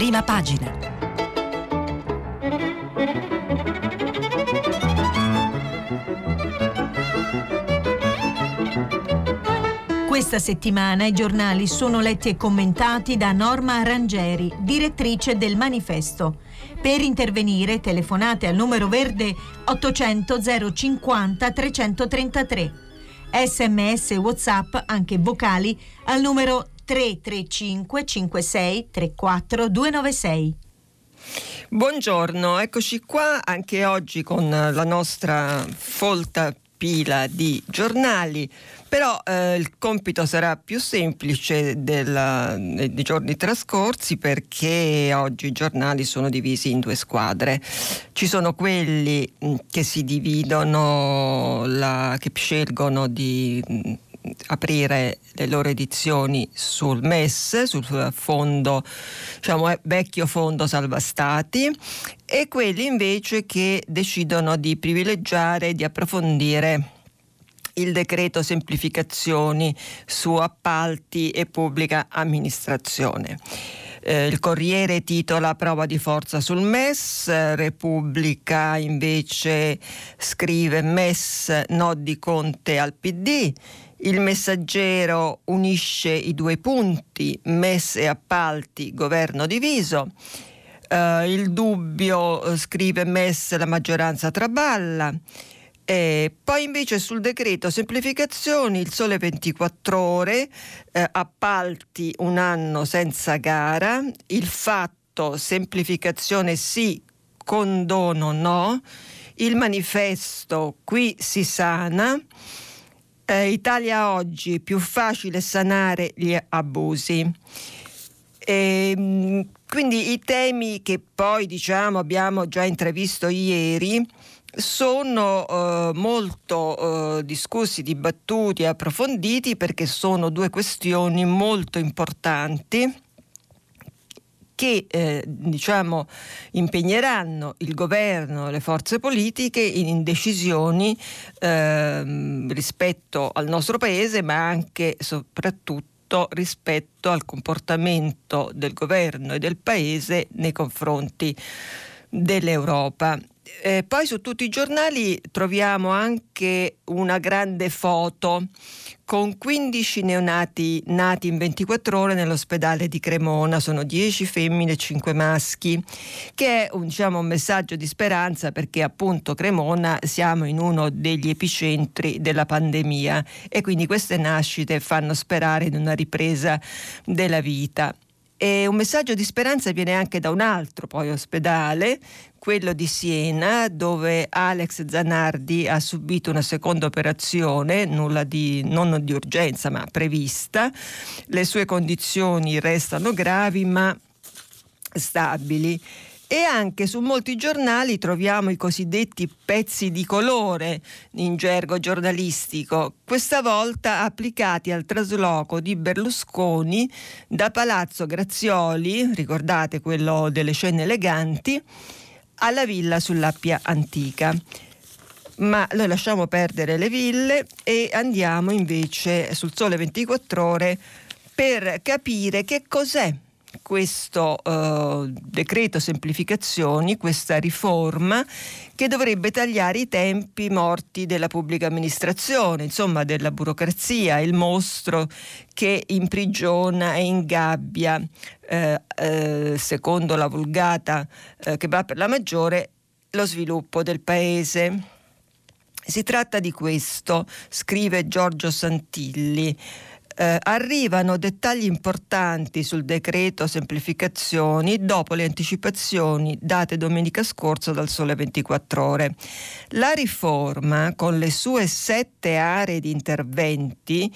prima pagina. Questa settimana i giornali sono letti e commentati da Norma Arangeri, direttrice del manifesto. Per intervenire telefonate al numero verde 800 050 333. Sms WhatsApp, anche vocali, al numero 335 56 34 296. Buongiorno, eccoci qua anche oggi con la nostra folta pila di giornali, però eh, il compito sarà più semplice della, dei giorni trascorsi perché oggi i giornali sono divisi in due squadre. Ci sono quelli mm, che si dividono, la, che scelgono di mm, aprire le loro edizioni sul MES, sul fondo, diciamo, eh, vecchio fondo salva stati, e quelli invece che decidono di privilegiare, di approfondire il decreto semplificazioni su appalti e pubblica amministrazione. Eh, il Corriere titola prova di forza sul MES, Repubblica invece scrive MES no di Conte al PD, il messaggero unisce i due punti, MES e appalti, governo diviso. Uh, il dubbio, uh, scrive MES, la maggioranza traballa. E poi invece sul decreto semplificazioni, il sole 24 ore, eh, appalti un anno senza gara, il fatto semplificazione sì, condono no, il manifesto qui si sana eh, Italia oggi più facile sanare gli abusi. E, ehm, quindi i temi che poi diciamo abbiamo già intravisto ieri sono eh, molto eh, discussi, dibattuti, approfonditi perché sono due questioni molto importanti che eh, diciamo, impegneranno il governo e le forze politiche in decisioni eh, rispetto al nostro paese, ma anche e soprattutto rispetto al comportamento del governo e del paese nei confronti dell'Europa. Eh, poi su tutti i giornali troviamo anche una grande foto con 15 neonati nati in 24 ore nell'ospedale di Cremona, sono 10 femmine e 5 maschi, che è un, diciamo, un messaggio di speranza perché appunto Cremona siamo in uno degli epicentri della pandemia e quindi queste nascite fanno sperare in una ripresa della vita. E un messaggio di speranza viene anche da un altro poi ospedale, quello di Siena, dove Alex Zanardi ha subito una seconda operazione, nulla di, non di urgenza ma prevista. Le sue condizioni restano gravi ma stabili e anche su molti giornali troviamo i cosiddetti pezzi di colore in gergo giornalistico, questa volta applicati al trasloco di Berlusconi da Palazzo Grazioli, ricordate quello delle scene eleganti, alla villa sull'Appia Antica. Ma noi lasciamo perdere le ville e andiamo invece sul Sole 24 ore per capire che cos'è questo uh, decreto semplificazioni, questa riforma che dovrebbe tagliare i tempi morti della pubblica amministrazione, insomma della burocrazia, il mostro che imprigiona e ingabbia, eh, eh, secondo la vulgata eh, che va per la maggiore, lo sviluppo del paese. Si tratta di questo, scrive Giorgio Santilli eh, arrivano dettagli importanti sul decreto semplificazioni dopo le anticipazioni date domenica scorsa dal Sole 24 Ore. La riforma, con le sue sette aree di interventi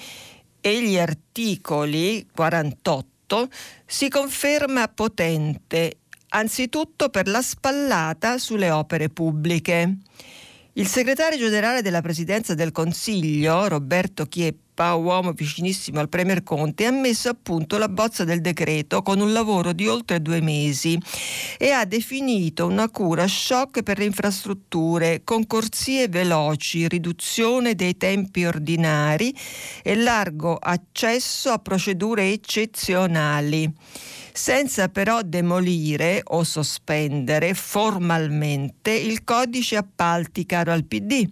e gli articoli 48, si conferma potente, anzitutto per la spallata sulle opere pubbliche. Il segretario generale della Presidenza del Consiglio, Roberto Chieppa, uomo vicinissimo al Premier Conte, ha messo a punto la bozza del decreto con un lavoro di oltre due mesi e ha definito una cura shock per le infrastrutture, concorsie veloci, riduzione dei tempi ordinari e largo accesso a procedure eccezionali. Senza però demolire o sospendere formalmente il codice appalti caro al PD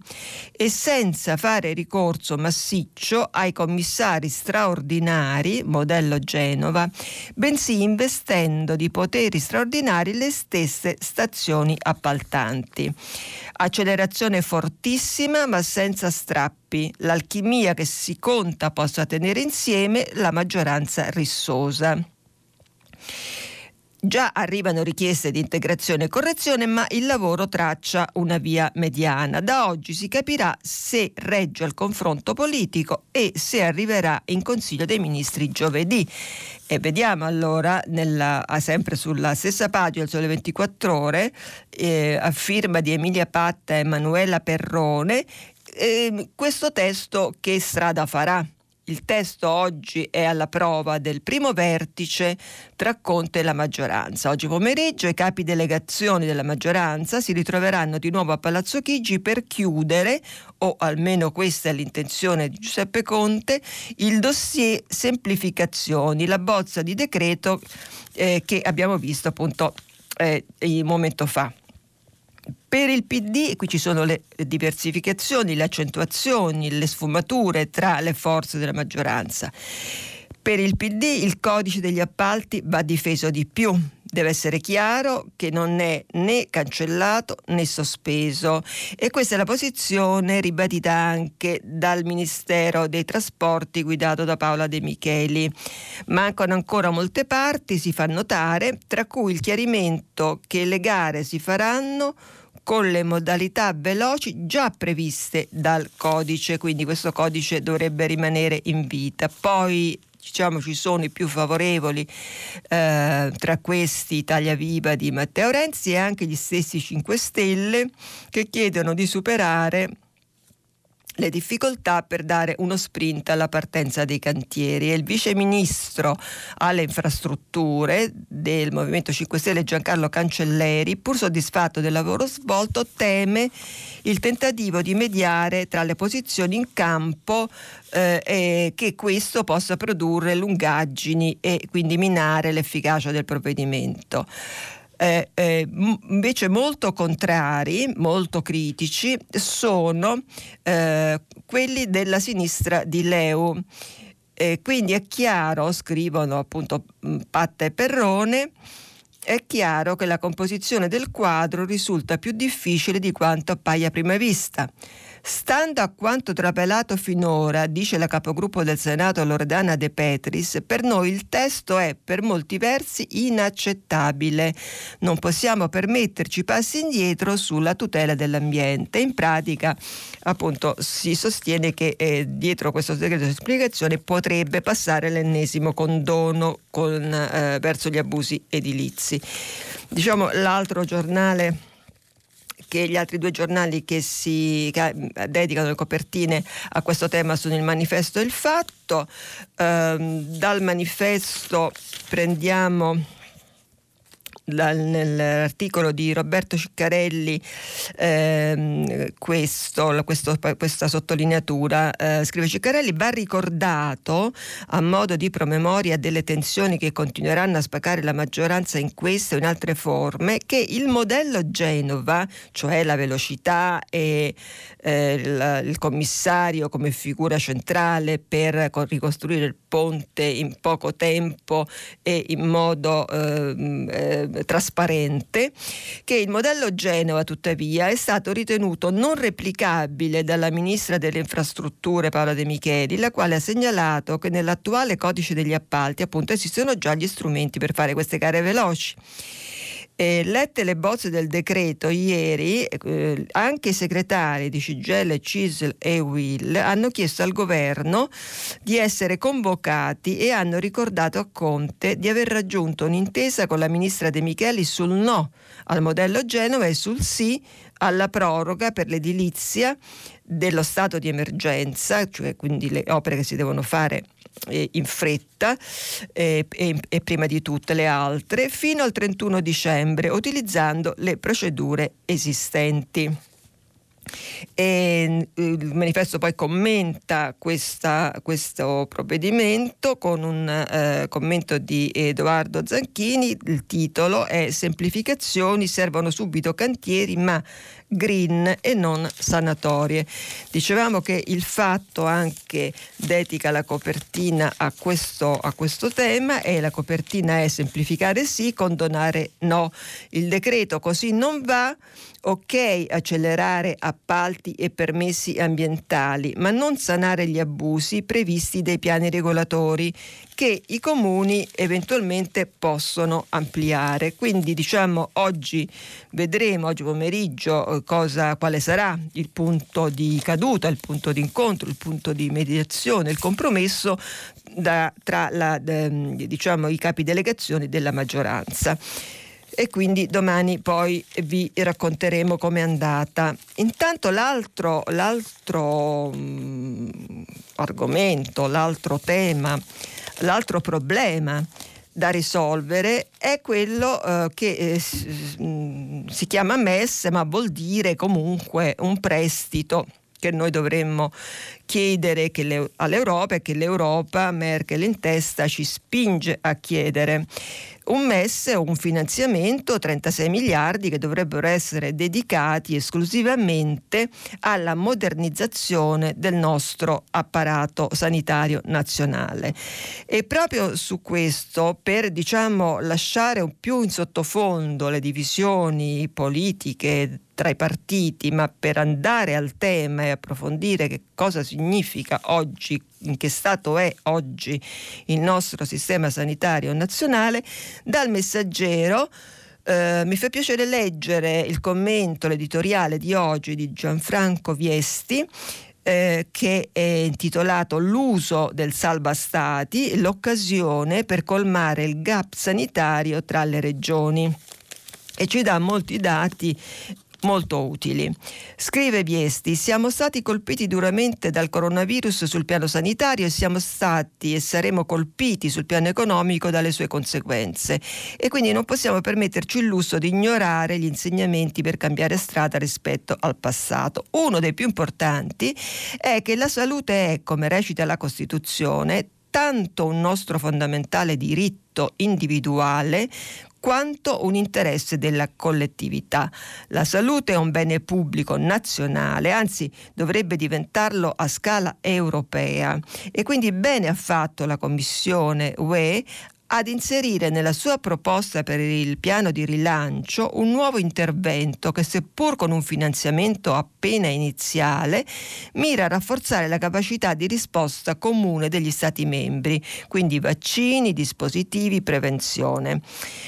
e senza fare ricorso massiccio ai commissari straordinari, modello Genova, bensì investendo di poteri straordinari le stesse stazioni appaltanti. Accelerazione fortissima ma senza strappi, l'alchimia che si conta possa tenere insieme la maggioranza rissosa. Già arrivano richieste di integrazione e correzione, ma il lavoro traccia una via mediana. Da oggi si capirà se regge al confronto politico e se arriverà in Consiglio dei Ministri giovedì. E vediamo allora, nella, sempre sulla stessa pagina, Sole 24 Ore, eh, a firma di Emilia Patta e Emanuela Perrone, eh, questo testo che strada farà. Il testo oggi è alla prova del primo vertice tra Conte e la maggioranza. Oggi pomeriggio i capi delegazioni della maggioranza si ritroveranno di nuovo a Palazzo Chigi per chiudere, o almeno questa è l'intenzione di Giuseppe Conte, il dossier semplificazioni, la bozza di decreto eh, che abbiamo visto appunto eh, un momento fa. Per il PD, qui ci sono le diversificazioni, le accentuazioni, le sfumature tra le forze della maggioranza. Per il PD il codice degli appalti va difeso di più, deve essere chiaro che non è né cancellato né sospeso e questa è la posizione ribadita anche dal Ministero dei Trasporti guidato da Paola De Micheli. Mancano ancora molte parti, si fa notare, tra cui il chiarimento che le gare si faranno con le modalità veloci già previste dal codice, quindi questo codice dovrebbe rimanere in vita. Poi diciamo ci sono i più favorevoli, eh, tra questi Italia Viva di Matteo Renzi e anche gli stessi 5 Stelle che chiedono di superare le difficoltà per dare uno sprint alla partenza dei cantieri. E il vice ministro alle infrastrutture del Movimento 5 Stelle Giancarlo Cancelleri, pur soddisfatto del lavoro svolto, teme il tentativo di mediare tra le posizioni in campo eh, e che questo possa produrre lungaggini e quindi minare l'efficacia del provvedimento eh, eh, invece molto contrari, molto critici, sono eh, quelli della sinistra di Leu. quindi è chiaro, scrivono appunto Patta e Perrone, è chiaro che la composizione del quadro risulta più difficile di quanto appaia a prima vista. Stando a quanto trapelato finora, dice la capogruppo del Senato Loredana De Petris, per noi il testo è per molti versi inaccettabile. Non possiamo permetterci passi indietro sulla tutela dell'ambiente. In pratica, appunto, si sostiene che eh, dietro questo decreto di spiegazione potrebbe passare l'ennesimo condono con, eh, verso gli abusi edilizi. Diciamo l'altro giornale che gli altri due giornali che si che dedicano le copertine a questo tema sono il manifesto e il fatto. Eh, dal manifesto prendiamo nell'articolo di Roberto Ciccarelli ehm, questo, questo, questa sottolineatura. Eh, scrive Ciccarelli, va ricordato a modo di promemoria delle tensioni che continueranno a spaccare la maggioranza in queste o in altre forme, che il modello Genova, cioè la velocità e eh, il, il commissario come figura centrale per ricostruire il ponte in poco tempo e in modo eh trasparente, che il modello Genova tuttavia è stato ritenuto non replicabile dalla ministra delle infrastrutture Paola De Micheli, la quale ha segnalato che nell'attuale codice degli appalti appunto esistono già gli strumenti per fare queste gare veloci. Eh, lette le bozze del decreto ieri, eh, anche i segretari di Cigelle, Cisl e Will hanno chiesto al governo di essere convocati e hanno ricordato a Conte di aver raggiunto un'intesa con la ministra De Micheli sul no al modello Genova e sul sì alla proroga per l'edilizia dello stato di emergenza, cioè quindi le opere che si devono fare eh, in fretta eh, e, prima di tutte le altre, fino al 31 dicembre utilizzando le procedure esistenti. E il manifesto poi commenta questa, questo provvedimento con un eh, commento di Edoardo Zanchini, il titolo è Semplificazioni, servono subito cantieri ma green e non sanatorie. Dicevamo che il fatto anche dedica la copertina a questo, a questo tema e la copertina è semplificare sì, condonare no. Il decreto così non va ok accelerare appalti e permessi ambientali, ma non sanare gli abusi previsti dai piani regolatori che i comuni eventualmente possono ampliare. Quindi diciamo oggi vedremo, oggi pomeriggio, eh, cosa, quale sarà il punto di caduta, il punto di incontro, il punto di mediazione, il compromesso da, tra la, diciamo, i capi delegazioni della maggioranza e quindi domani poi vi racconteremo com'è andata. Intanto l'altro, l'altro mh, mm, argomento, l'altro tema, l'altro problema da risolvere è quello eh, che eh, mm, si chiama MES, ma vuol dire comunque un prestito che noi dovremmo chiedere all'Europa e che l'Europa, Merkel in testa, ci spinge a chiedere un MES un finanziamento, 36 miliardi, che dovrebbero essere dedicati esclusivamente alla modernizzazione del nostro apparato sanitario nazionale. E proprio su questo, per diciamo, lasciare più in sottofondo le divisioni politiche tra i partiti, ma per andare al tema e approfondire che cosa significa oggi, in che stato è oggi il nostro sistema sanitario nazionale, dal messaggero eh, mi fa piacere leggere il commento, l'editoriale di oggi di Gianfranco Viesti. Eh, che è intitolato L'uso del salva stati, l'occasione per colmare il gap sanitario tra le regioni e ci dà molti dati molto utili. Scrive Viesti, siamo stati colpiti duramente dal coronavirus sul piano sanitario e siamo stati e saremo colpiti sul piano economico dalle sue conseguenze e quindi non possiamo permetterci il lusso di ignorare gli insegnamenti per cambiare strada rispetto al passato. Uno dei più importanti è che la salute è, come recita la Costituzione, tanto un nostro fondamentale diritto individuale quanto un interesse della collettività. La salute è un bene pubblico nazionale, anzi dovrebbe diventarlo a scala europea e quindi bene ha fatto la Commissione UE ad inserire nella sua proposta per il piano di rilancio un nuovo intervento che seppur con un finanziamento appena iniziale mira a rafforzare la capacità di risposta comune degli Stati membri, quindi vaccini, dispositivi, prevenzione.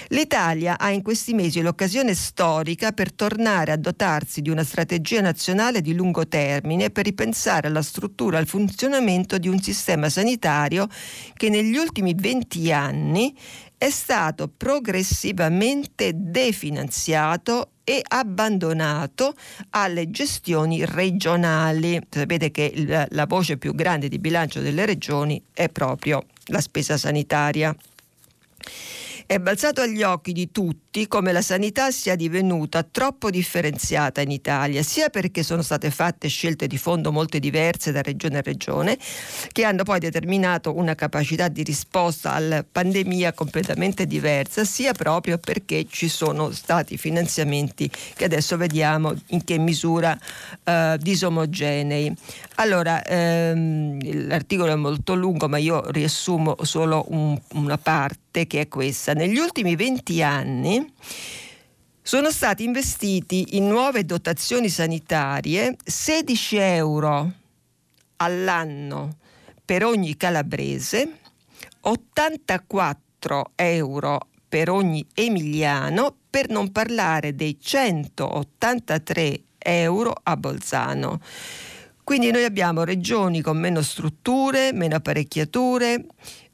L'Italia ha in questi mesi l'occasione storica per tornare a dotarsi di una strategia nazionale di lungo termine per ripensare alla struttura e al funzionamento di un sistema sanitario che negli ultimi 20 anni anni è stato progressivamente definanziato e abbandonato alle gestioni regionali. Sapete che la voce più grande di bilancio delle regioni è proprio la spesa sanitaria. È balzato agli occhi di tutti come la sanità sia divenuta troppo differenziata in Italia, sia perché sono state fatte scelte di fondo molto diverse da regione a regione, che hanno poi determinato una capacità di risposta alla pandemia completamente diversa, sia proprio perché ci sono stati finanziamenti che adesso vediamo in che misura eh, disomogenei. Allora, ehm, l'articolo è molto lungo, ma io riassumo solo un, una parte che è questa negli ultimi 20 anni sono stati investiti in nuove dotazioni sanitarie 16 euro all'anno per ogni calabrese, 84 euro per ogni emiliano, per non parlare dei 183 euro a Bolzano. Quindi noi abbiamo regioni con meno strutture, meno apparecchiature,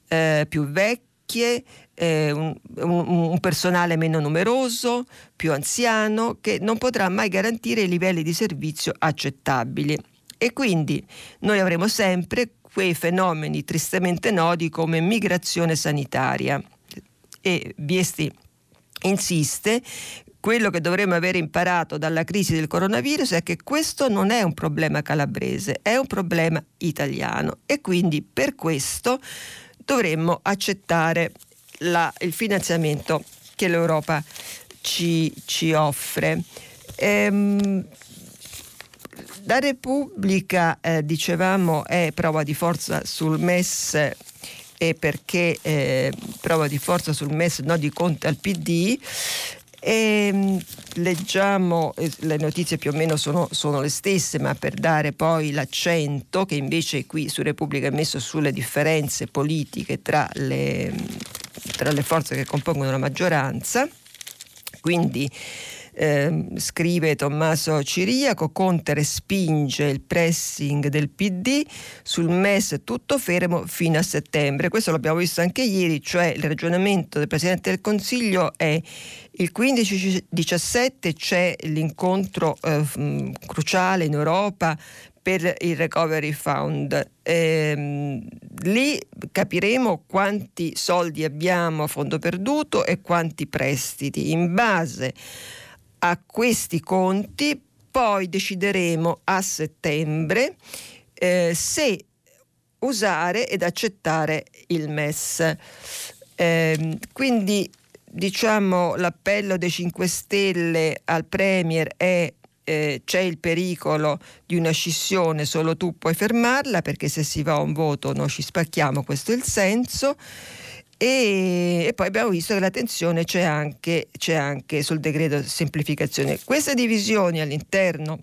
eh, più vecchie eh, un, un, un, personale meno numeroso, più anziano, che non potrà mai garantire i livelli di servizio accettabili. E quindi noi avremo sempre quei fenomeni tristemente noti come migrazione sanitaria. E Viesti insiste quello che dovremmo aver imparato dalla crisi del coronavirus è che questo non è un problema calabrese, è un problema italiano e quindi per questo dovremmo accettare la, il finanziamento che l'Europa ci, ci offre. Ehm, la Repubblica, eh, dicevamo, è prova di forza sul MES e perché eh, prova di forza sul MES no di Conte al PD. E, ehm, leggiamo, eh, le notizie più o meno sono, sono, le stesse, ma per dare poi l'accento che invece qui su Repubblica è messo sulle differenze politiche tra le, tra le forze che compongono la maggioranza. Quindi eh, scrive Tommaso Ciriaco, Conte respinge il pressing del PD sul MES tutto fermo fino a settembre. Questo l'abbiamo visto anche ieri, cioè il ragionamento del Presidente del Consiglio è il 15-17 c'è l'incontro eh, cruciale in Europa per il Recovery Fund. Eh, lì capiremo quanti soldi abbiamo a fondo perduto e quanti prestiti. In base a questi conti, poi decideremo a settembre eh, se usare ed accettare il MES. Eh, quindi diciamo l'appello dei 5 Stelle al Premier è eh, c'è il pericolo di una scissione, solo tu puoi fermarla perché se si va a un voto noi ci spacchiamo, questo è il senso. E, e, poi abbiamo visto che la tensione c'è anche, c'è anche sul decreto semplificazione. Queste divisioni all'interno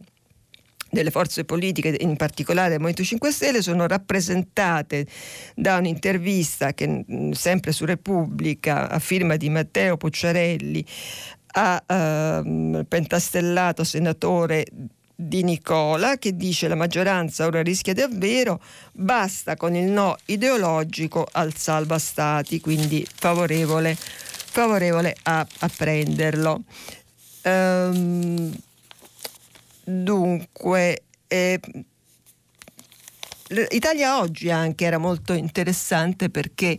delle forze politiche, in particolare del Movimento 5 Stelle, sono rappresentate da un'intervista che sempre su Repubblica a firma di Matteo Pucciarelli a ehm, pentastellato senatore di Nicola che dice la maggioranza ora rischia davvero, basta con il no ideologico al salva stati, quindi favorevole, favorevole a, a prenderlo. Um, dunque, eh, Italia oggi anche era molto interessante perché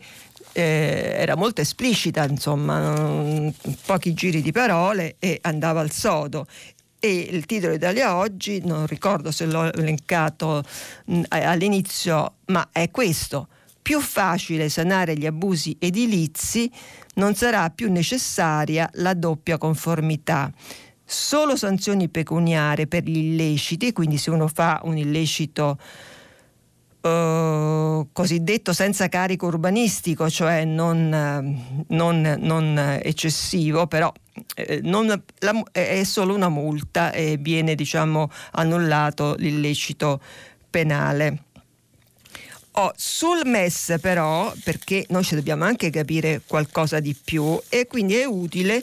eh, era molto esplicita, insomma, pochi giri di parole e andava al sodo e il titolo Italia Oggi, non ricordo se l'ho elencato mh, all'inizio, ma è questo. Più facile sanare gli abusi edilizi, non sarà più necessaria la doppia conformità. Solo sanzioni pecuniarie per gli illeciti, quindi se uno fa un illecito Uh, cosiddetto senza carico urbanistico, cioè non, non, non eccessivo, però eh, non, la, è solo una multa e viene diciamo, annullato l'illecito penale. Oh, sul MES però, perché noi ci dobbiamo anche capire qualcosa di più e quindi è utile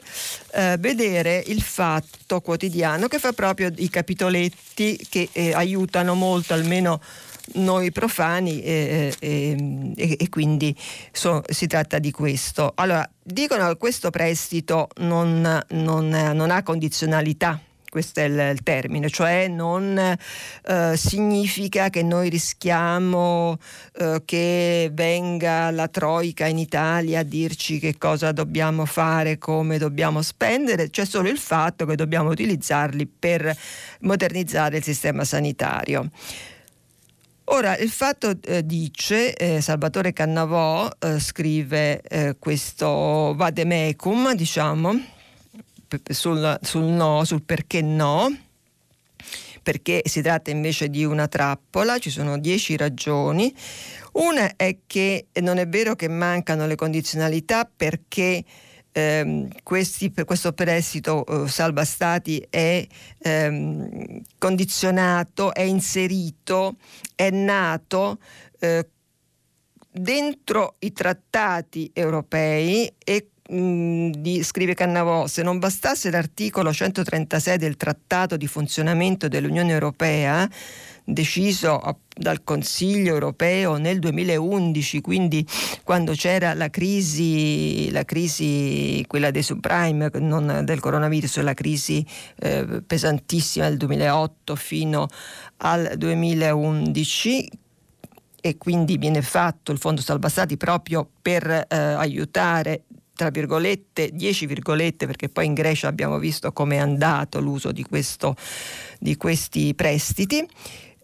eh, vedere il fatto quotidiano che fa proprio i capitoletti che eh, aiutano molto almeno noi profani e, e, e quindi so, si tratta di questo. Allora, dicono che questo prestito non, non, non ha condizionalità questo è il, il, termine, cioè non eh, significa che noi rischiamo eh, che venga la Troica in Italia a dirci che cosa dobbiamo fare, come dobbiamo spendere, c'è solo il fatto che dobbiamo utilizzarli per modernizzare il sistema sanitario. Ora, il fatto eh, dice, eh, Salvatore Cannavò eh, scrive eh, questo vademecum, diciamo, sul, sul no, sul perché no, perché si tratta invece di una trappola, ci sono dieci ragioni. Una è che non è vero che mancano le condizionalità perché ehm, questi, questo prestito eh, salva stati è ehm, condizionato, è inserito, è nato eh, dentro i trattati europei e mm, di, scrive Cannavò, se non bastasse l'articolo 136 del Trattato di funzionamento dell'Unione Europea, deciso dal Consiglio europeo nel 2011, quindi quando c'era la crisi, la crisi quella dei subprime, non del coronavirus, la crisi eh, pesantissima del 2008 fino al 2011 e quindi viene fatto il fondo salva stati proprio per eh, aiutare tra virgolette, 10 virgolette, perché poi in Grecia abbiamo visto come è andato l'uso di, questo, di questi prestiti.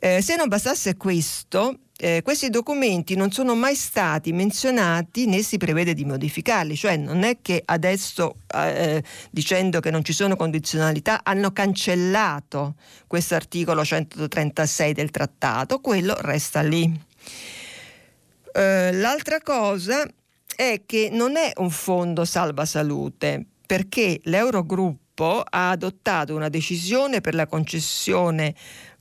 Eh, se non bastasse questo, eh, questi documenti non sono mai stati menzionati né si prevede di modificarli, cioè non è che adesso eh, dicendo che non ci sono condizionalità hanno cancellato questo articolo 136 del trattato, quello resta lì. Eh, l'altra cosa è che non è un fondo salva salute, perché l'Eurogruppo ha adottato una decisione per la concessione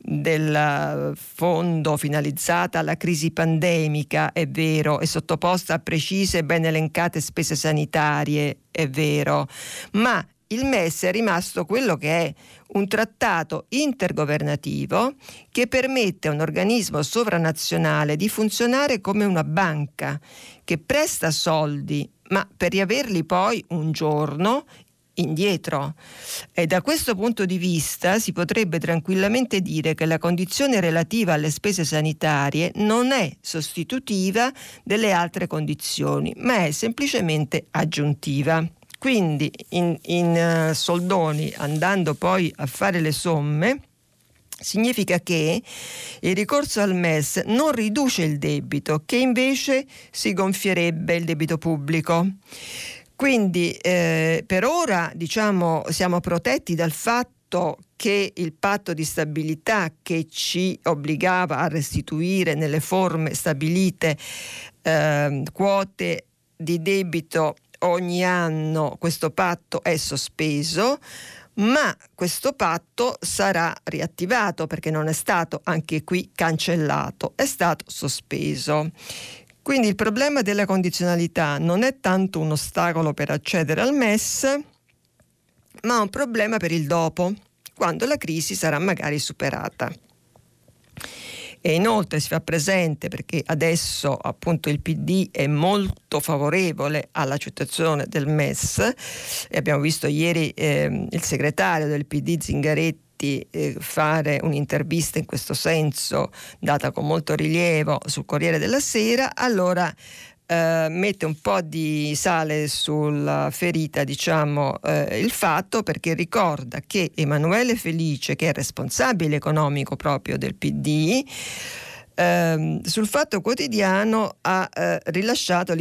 del fondo finalizzata alla crisi pandemica, è vero, è sottoposta a precise e ben elencate spese sanitarie, è vero, ma il MES è rimasto quello che è un trattato intergovernativo che permette a un organismo sovranazionale di funzionare come una banca che presta soldi, ma per riaverli poi un giorno indietro. E da questo punto di vista si potrebbe tranquillamente dire che la condizione relativa alle spese sanitarie non è sostitutiva delle altre condizioni, ma è semplicemente aggiuntiva. Quindi in, in uh, soldoni, andando poi a fare le somme, significa che il ricorso al MES non riduce il debito, che invece si gonfierebbe il debito pubblico. Quindi eh, per ora diciamo, siamo protetti dal fatto che il patto di stabilità che ci obbligava a restituire nelle forme stabilite eh, quote di debito ogni anno, questo patto è sospeso ma questo patto sarà riattivato perché non è stato anche qui cancellato, è stato sospeso. Quindi il problema della condizionalità non è tanto un ostacolo per accedere al MES, ma un problema per il dopo, quando la crisi sarà magari superata. E inoltre si fa presente perché adesso appunto il PD è molto favorevole all'accettazione del MES e abbiamo visto ieri eh, il segretario del PD Zingaretti fatti eh, fare un'intervista in questo senso, data con molto rilievo sul Corriere della Sera, allora eh, mette un po' di sale sulla ferita, diciamo, eh, il fatto perché ricorda che Emanuele Felice, che è responsabile economico proprio del PD, ehm, sul Fatto Quotidiano ha eh, rilasciato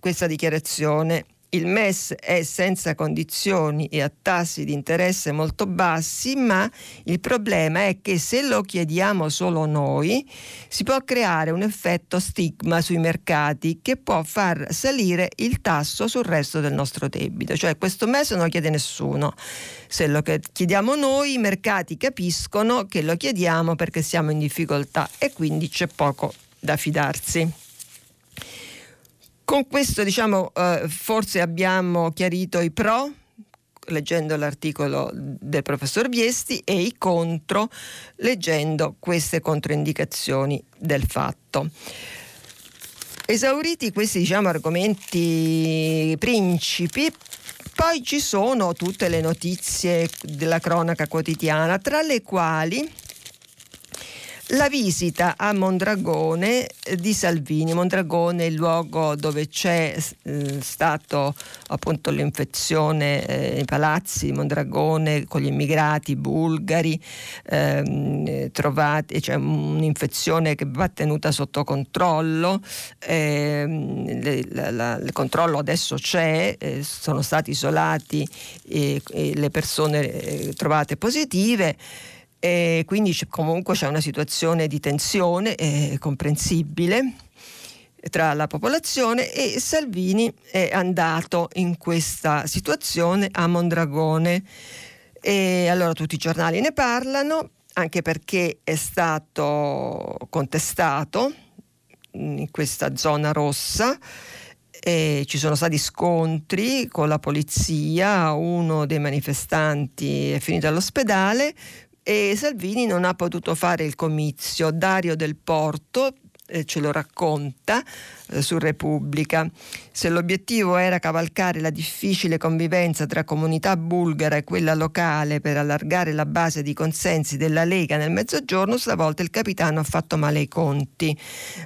questa dichiarazione il MES è senza condizioni e a tassi di interesse molto bassi, ma il problema è che se lo chiediamo solo noi si può creare un effetto stigma sui mercati che può far salire il tasso sul resto del nostro debito. Cioè questo MES non lo chiede nessuno. Se lo chiediamo noi i mercati capiscono che lo chiediamo perché siamo in difficoltà e quindi c'è poco da fidarsi. Con questo diciamo eh, forse abbiamo chiarito i pro leggendo l'articolo del professor Viesti e i contro leggendo queste controindicazioni del fatto. Esauriti questi diciamo, argomenti principi, poi ci sono tutte le notizie della cronaca quotidiana, tra le quali la visita a Mondragone eh, di Salvini. Mondragone è il luogo dove c'è eh, stato appunto l'infezione eh, nei palazzi Mondragone con gli immigrati bulgari ehm, trovati, c'è un'infezione che va tenuta sotto controllo. Ehm, le, la, la, il controllo adesso c'è, eh, sono stati isolati le persone eh, trovate positive e quindi comunque c'è una situazione di tensione eh, comprensibile tra la popolazione e Salvini è andato in questa situazione a Mondragone. E allora tutti i giornali ne parlano anche perché è stato contestato in questa zona rossa. E ci sono stati scontri con la polizia, uno dei manifestanti è finito all'ospedale e Salvini non ha potuto fare il comizio. Dario del Porto eh, ce lo racconta eh, su Repubblica. Se l'obiettivo era cavalcare la difficile convivenza tra comunità bulgara e quella locale per allargare la base di consensi della Lega nel mezzogiorno, stavolta il capitano ha fatto male i conti.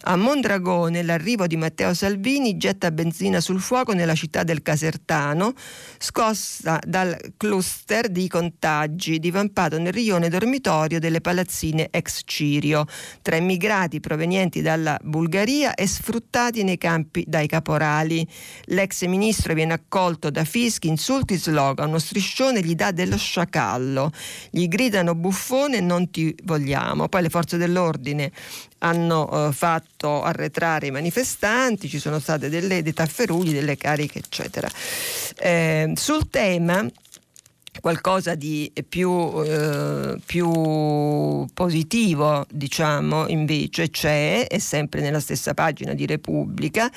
A Mondragone l'arrivo di Matteo Salvini getta benzina sul fuoco nella città del Casertano, scossa dal cluster di contagi divampato nel rione dormitorio delle palazzine ex Cirio, tra immigrati provenienti dalla Bulgaria e sfruttati nei campi dai caporali. L'ex ministro viene accolto da fischi, insulti, slogan, uno striscione gli dà dello sciacallo, gli gridano buffone non ti vogliamo. Poi le forze dell'ordine hanno eh, fatto arretrare i manifestanti, ci sono state delle, dei tafferugli, delle cariche, eccetera. Eh, sul tema qualcosa di più, eh, più, positivo, diciamo, invece c'è, è sempre nella stessa pagina di Repubblica,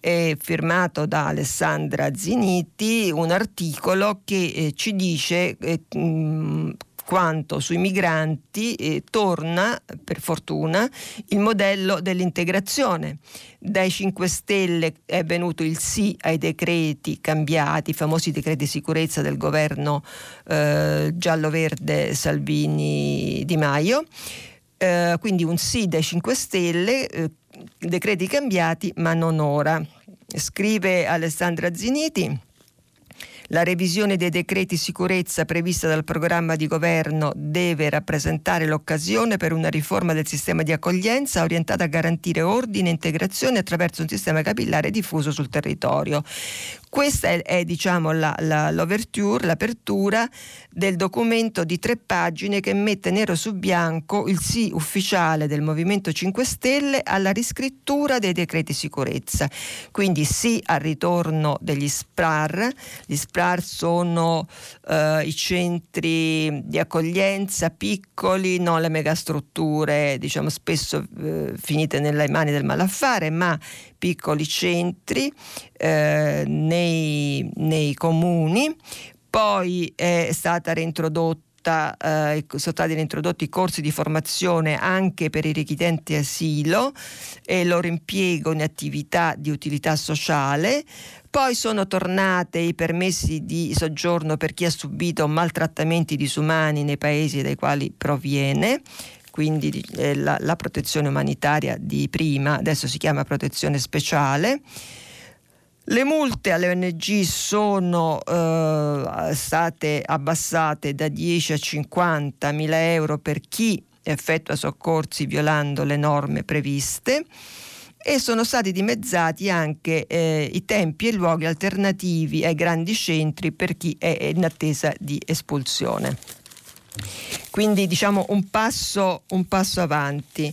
è firmato da Alessandra Ziniti, un articolo che eh, ci dice eh, quanto sui migranti eh, torna, per fortuna, il modello dell'integrazione. Dai 5 Stelle è venuto il sì ai decreti cambiati, i famosi decreti di sicurezza del governo eh, giallo-verde Salvini-Di Maio. Eh, quindi un sì dai 5 Stelle, eh, decreti cambiati, ma non ora. Scrive Alessandra Ziniti. La revisione dei decreti sicurezza prevista dal programma di governo deve rappresentare l'occasione per una riforma del sistema di accoglienza orientata a garantire ordine e integrazione attraverso un sistema capillare diffuso sul territorio. Questa è, è diciamo, la, la, l'overture, l'apertura del documento di tre pagine che mette nero su bianco il sì ufficiale del Movimento 5 Stelle alla riscrittura dei decreti sicurezza. Quindi sì al ritorno degli SPRAR. Gli SPRAR sono eh, i centri di accoglienza piccoli, non le megastrutture, diciamo spesso eh, finite nelle mani del malaffare, ma piccoli centri eh, nei, nei comuni. Poi è stata reintrodotta eh, sono stati reintrodotti corsi di formazione anche per i richiedenti asilo e il loro impiego in attività di utilità sociale. Poi sono tornate i permessi di soggiorno per chi ha subito maltrattamenti disumani nei paesi dai quali proviene quindi eh, la, la protezione umanitaria di prima, adesso si chiama protezione speciale. Le multe alle ONG sono eh, state abbassate da 10 a 50 mila euro per chi effettua soccorsi violando le norme previste e sono stati dimezzati anche eh, i tempi e luoghi alternativi ai grandi centri per chi è in attesa di espulsione. Quindi diciamo un passo, un passo avanti.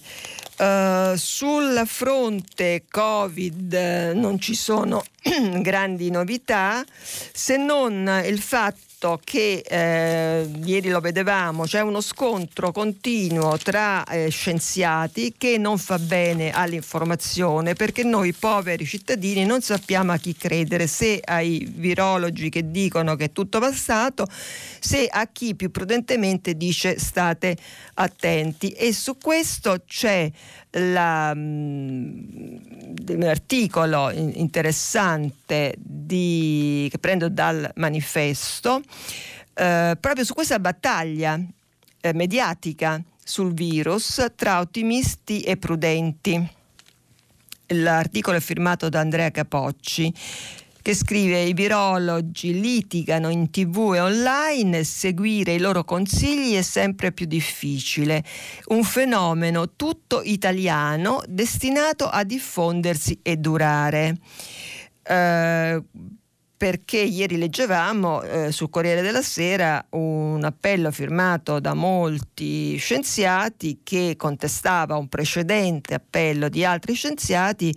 Uh, sul fronte Covid eh, non ci sono grandi novità se non il fatto fatto che eh, ieri lo vedevamo, c'è uno scontro continuo tra eh, scienziati che non fa bene all'informazione perché noi poveri cittadini non sappiamo a chi credere, se ai virologi che dicono che è tutto passato, se a chi più prudentemente dice state attenti. E su questo c'è la, um, un articolo interessante di, che prendo dal manifesto eh, proprio su questa battaglia eh, mediatica sul virus tra ottimisti e prudenti. L'articolo è firmato da Andrea Capocci che scrive i virologi litigano in tv e online, seguire i loro consigli è sempre più difficile. Un fenomeno tutto italiano destinato a diffondersi e durare. Uh, perché ieri leggevamo eh, sul Corriere della Sera un appello firmato da molti scienziati che contestava un precedente appello di altri scienziati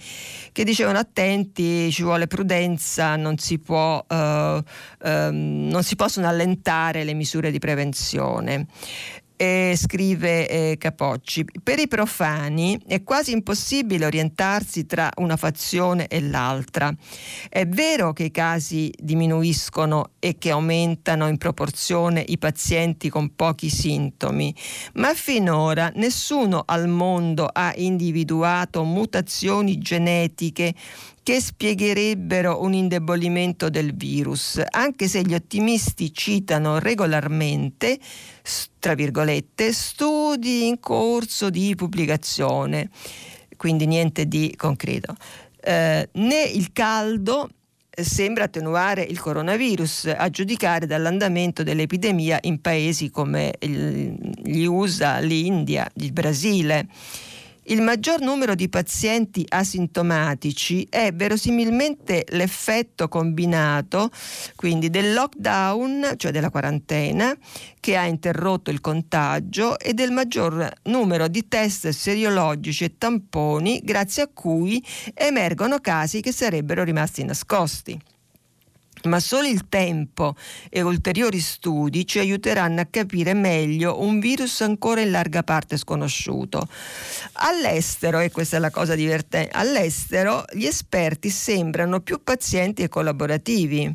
che dicevano attenti, ci vuole prudenza, non si, può, eh, ehm, non si possono allentare le misure di prevenzione. E scrive eh, Capocci, per i profani è quasi impossibile orientarsi tra una fazione e l'altra. È vero che i casi diminuiscono e che aumentano in proporzione i pazienti con pochi sintomi, ma finora nessuno al mondo ha individuato mutazioni genetiche che spiegherebbero un indebolimento del virus, anche se gli ottimisti citano regolarmente, tra virgolette, studi in corso di pubblicazione, quindi niente di concreto. Eh, né il caldo sembra attenuare il coronavirus, a giudicare dall'andamento dell'epidemia in paesi come gli USA, l'India, il Brasile. Il maggior numero di pazienti asintomatici è verosimilmente l'effetto combinato quindi del lockdown, cioè della quarantena, che ha interrotto il contagio e del maggior numero di test seriologici e tamponi grazie a cui emergono casi che sarebbero rimasti nascosti ma solo il tempo e ulteriori studi ci aiuteranno a capire meglio un virus ancora in larga parte sconosciuto. All'estero, e questa è la cosa divertente, all'estero gli esperti sembrano più pazienti e collaborativi.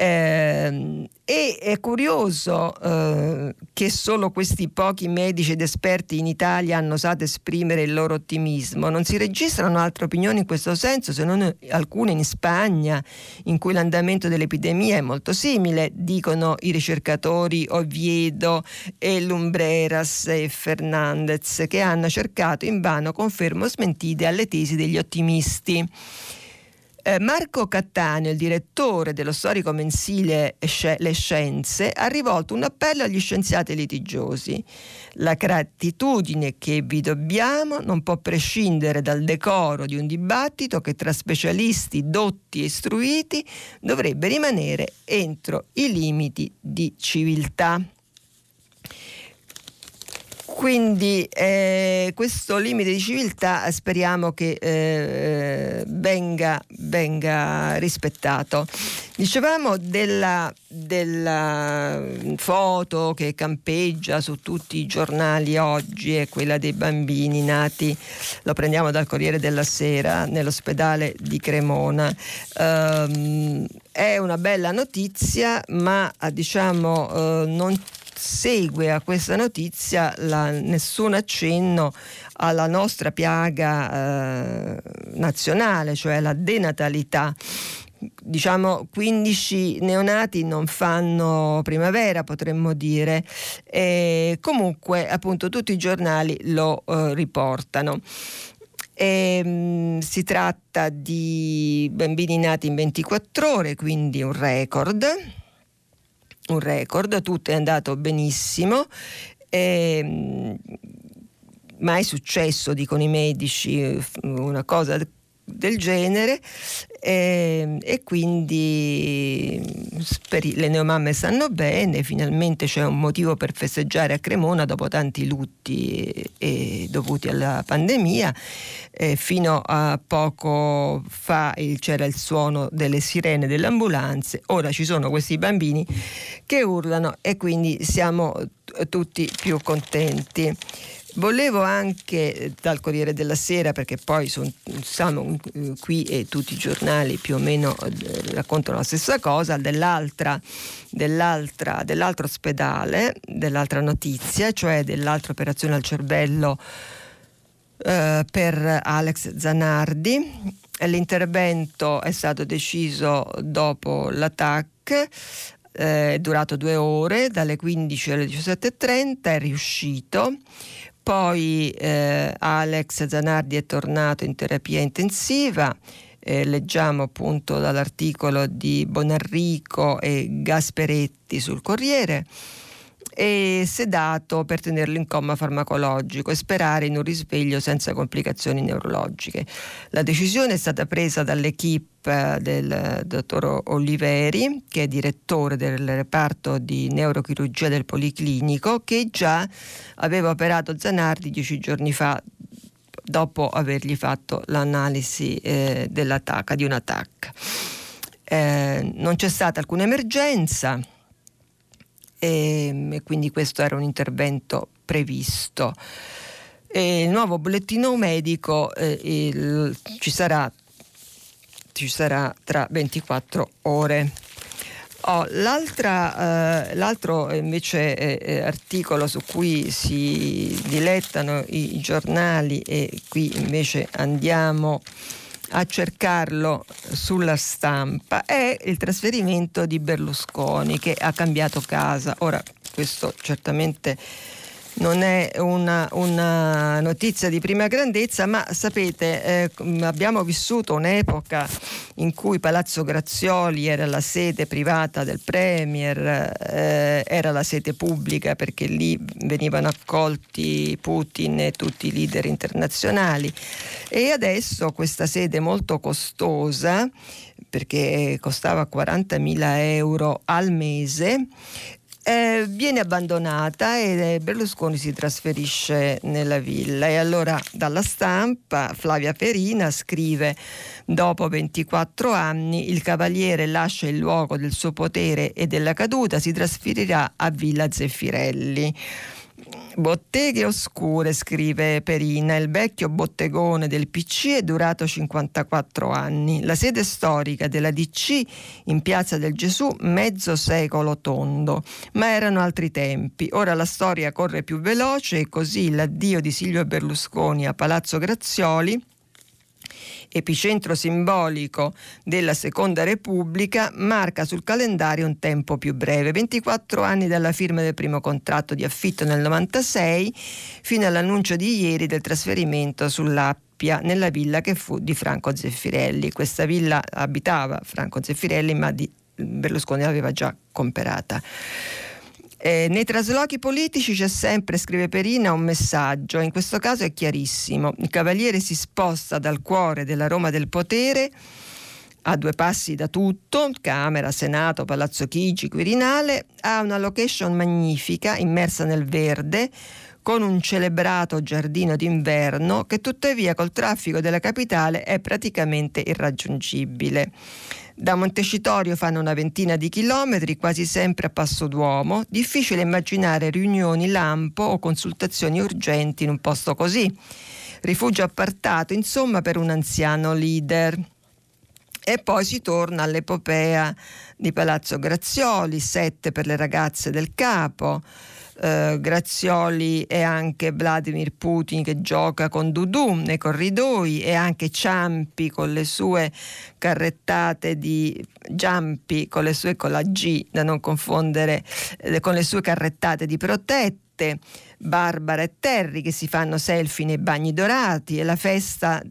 Eh, e è curioso eh, che solo questi pochi medici ed esperti in Italia hanno osato esprimere il loro ottimismo. Non si registrano altre opinioni in questo senso, se non alcune in Spagna, in cui l'andamento dell'epidemia è molto simile, dicono i ricercatori Oviedo e Lumbreras e Fernandez, che hanno cercato invano conferme o smentite alle tesi degli ottimisti. Eh, Marco Cattaneo, il direttore dello storico mensile Le Scienze, ha rivolto un appello agli scienziati litigiosi. La gratitudine che vi dobbiamo non può prescindere dal decoro di un dibattito che tra specialisti dotti e istruiti dovrebbe rimanere entro i limiti di civiltà. Quindi eh, questo limite di civiltà speriamo che eh, venga, venga, rispettato. Dicevamo della, della, foto che campeggia su tutti i giornali oggi, è quella dei bambini nati, lo prendiamo dal Corriere della Sera, nell'ospedale di Cremona. Um, è una bella notizia, ma diciamo uh, non segue a questa notizia la, nessun accenno alla nostra piaga eh, nazionale, cioè la denatalità. Diciamo 15 neonati non fanno primavera potremmo dire e comunque appunto tutti i giornali lo eh, riportano. E, mh, mm, si tratta di bambini nati in 24 ore quindi un record un record, tutto è andato benissimo. E, mai successo, dicono i medici, una cosa del genere e, e quindi speri, le neomamme stanno bene, finalmente c'è un motivo per festeggiare a Cremona dopo tanti lutti e, e dovuti alla pandemia. E fino a poco fa il, c'era il suono delle sirene delle ambulanze, ora ci sono questi bambini che urlano e quindi siamo tutti più contenti. Volevo anche eh, dal Corriere della Sera, perché poi sono, siamo eh, qui e tutti i giornali più o meno eh, raccontano la stessa cosa, dell'altra, dell'altra, dell'altro ospedale, dell'altra notizia, cioè dell'altra operazione al cervello eh, per Alex Zanardi. L'intervento è stato deciso dopo l'attacco è durato due ore, dalle 15 alle 17.30, è riuscito. Poi eh, Alex Zanardi è tornato in terapia intensiva. Eh, leggiamo appunto dall'articolo di Bonarrico e Gasperetti sul Corriere e sedato per tenerlo in coma farmacologico e sperare in un risveglio senza complicazioni neurologiche. La decisione è stata presa dall'equipe del dottor Oliveri, che è direttore del reparto di neurochirurgia del Policlinico, che già aveva operato Zanardi dieci giorni fa dopo avergli fatto l'analisi eh, dell'attacca, di un attacco. Eh, non c'è stata alcuna emergenza e, e quindi questo era un intervento previsto. E il nuovo bollettino medico eh, il, ci, sarà, ci sarà tra 24 ore. Oh, eh, l'altro invece eh, eh, articolo su cui si dilettano i, giornali e qui invece andiamo a cercarlo sulla stampa è il trasferimento di Berlusconi che ha cambiato casa. Ora, questo certamente non è una, una, notizia di prima grandezza, ma sapete, eh, abbiamo vissuto un'epoca in cui Palazzo Grazioli era la sede privata del Premier, eh, era la sede pubblica perché lì venivano accolti Putin e tutti i leader internazionali. E adesso questa sede molto costosa perché costava 40.000 euro al mese eh, viene abbandonata e Berlusconi si trasferisce nella villa. E allora dalla stampa Flavia Perina scrive dopo 24 anni il cavaliere lascia il luogo del suo potere e della caduta si trasferirà a Villa Zeffirelli Botteghe oscure, scrive Perina, il vecchio bottegone del PC è durato 54 anni. La sede storica della DC in Piazza del Gesù, mezzo secolo tondo. Ma erano altri tempi. Ora la storia corre più veloce e così l'addio di Silvio Berlusconi a Palazzo Grazioli epicentro simbolico della Seconda Repubblica, marca sul calendario un tempo più breve, 24 anni dalla firma del primo contratto di affitto nel 96 fino all'annuncio di ieri del trasferimento sull'Appia nella villa che fu di Franco Zeffirelli. Questa villa abitava Franco Zeffirelli ma di Berlusconi l'aveva già comprata. Eh, nei traslochi politici c'è sempre, scrive Perina, un messaggio, in questo caso è chiarissimo. Il Cavaliere si sposta dal cuore della Roma del potere a due passi da tutto, Camera, Senato, Palazzo Chigi, Quirinale, ha una location magnifica, immersa nel verde, con un celebrato giardino d'inverno che tuttavia col traffico della capitale è praticamente irraggiungibile. Da Montecitorio fanno una ventina di chilometri, quasi sempre a passo d'uomo. Difficile immaginare riunioni lampo o consultazioni urgenti in un posto così. Rifugio appartato, insomma, per un anziano leader. E poi si torna all'epopea di Palazzo Grazioli, sette per le ragazze del capo eh, Grazioli e anche Vladimir Putin che gioca con Dudu nei corridoi e anche Ciampi con le sue carrettate di Giampi con le sue con la G da non confondere eh, con le sue carrettate di protette Barbara e Terry che si fanno selfie nei bagni dorati e la festa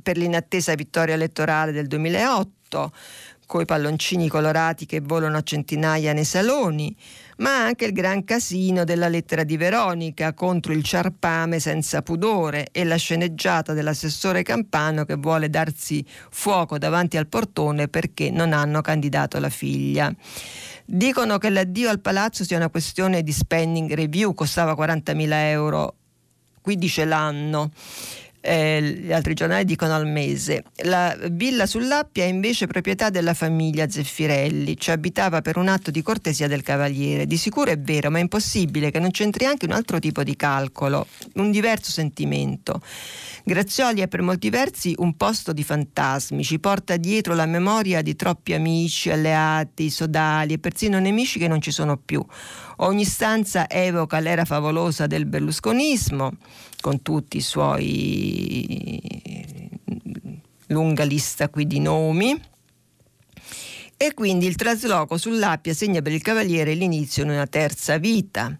per l'inattesa vittoria elettorale del 2008 coi palloncini colorati che volano a centinaia nei saloni, ma anche il gran casino della lettera di Veronica contro il ciarpame senza pudore e la sceneggiata dell'assessore Campano che vuole darsi fuoco davanti al portone perché non hanno candidato la figlia. Dicono che l'addio al palazzo sia una questione di spending review, costava 40.000 euro, qui dice l'anno eh, gli altri giornali dicono al mese. La villa sull'Appia è invece proprietà della famiglia Zeffirelli, ci abitava per un atto di cortesia del cavaliere. Di sicuro è vero, ma è impossibile che non c'entri anche un altro tipo di calcolo, un diverso sentimento. Grazioli è per molti versi un posto di fantasmi, ci porta dietro la memoria di troppi amici, alleati, sodali e persino nemici che non ci sono più. Ogni stanza evoca l'era favolosa del berlusconismo, con tutti i suoi lunga lista qui di nomi. E quindi il trasloco sull'Appia segna per il Cavaliere l'inizio di una terza vita.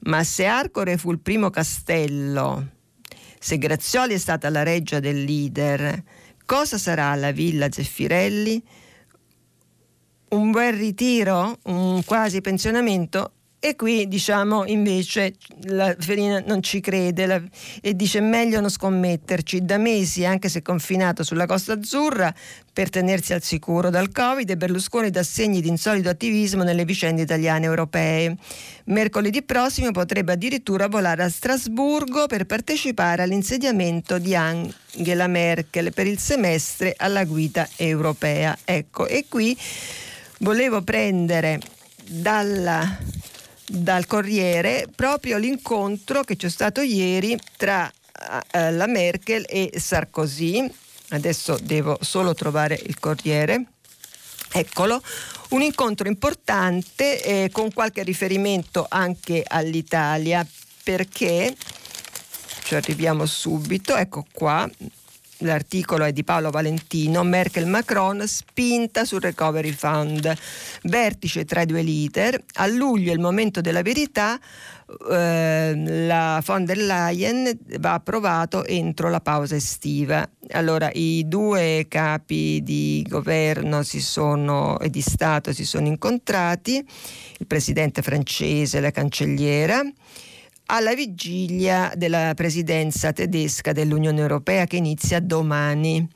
Ma se Arcore fu il primo castello se Grazioli è stata la reggia del leader, cosa sarà la villa Zeffirelli? Un bel ritiro? Un quasi pensionamento? E qui diciamo invece la Ferina non ci crede la, e dice meglio non scommetterci. Da mesi, anche se confinato sulla Costa Azzurra, per tenersi al sicuro dal Covid, Berlusconi dà segni di insolito attivismo nelle vicende italiane e europee. Mercoledì prossimo potrebbe addirittura volare a Strasburgo per partecipare all'insediamento di Angela Merkel per il semestre alla guida europea. Ecco, e qui volevo prendere dalla dal Corriere proprio l'incontro che c'è stato ieri tra eh, la Merkel e Sarkozy. Adesso devo solo trovare il Corriere. Eccolo, un incontro importante eh, con qualche riferimento anche all'Italia perché ci arriviamo subito, ecco qua, l'articolo è di Paolo Valentino, Merkel-Macron spinta sul recovery fund, vertice tra i due leader, a luglio è il momento della verità, eh, la von der Leyen va approvato entro la pausa estiva. Allora i due capi di governo sono, e di Stato si sono incontrati, il presidente francese e la cancelliera alla vigilia della presidenza tedesca dell'Unione Europea che inizia domani.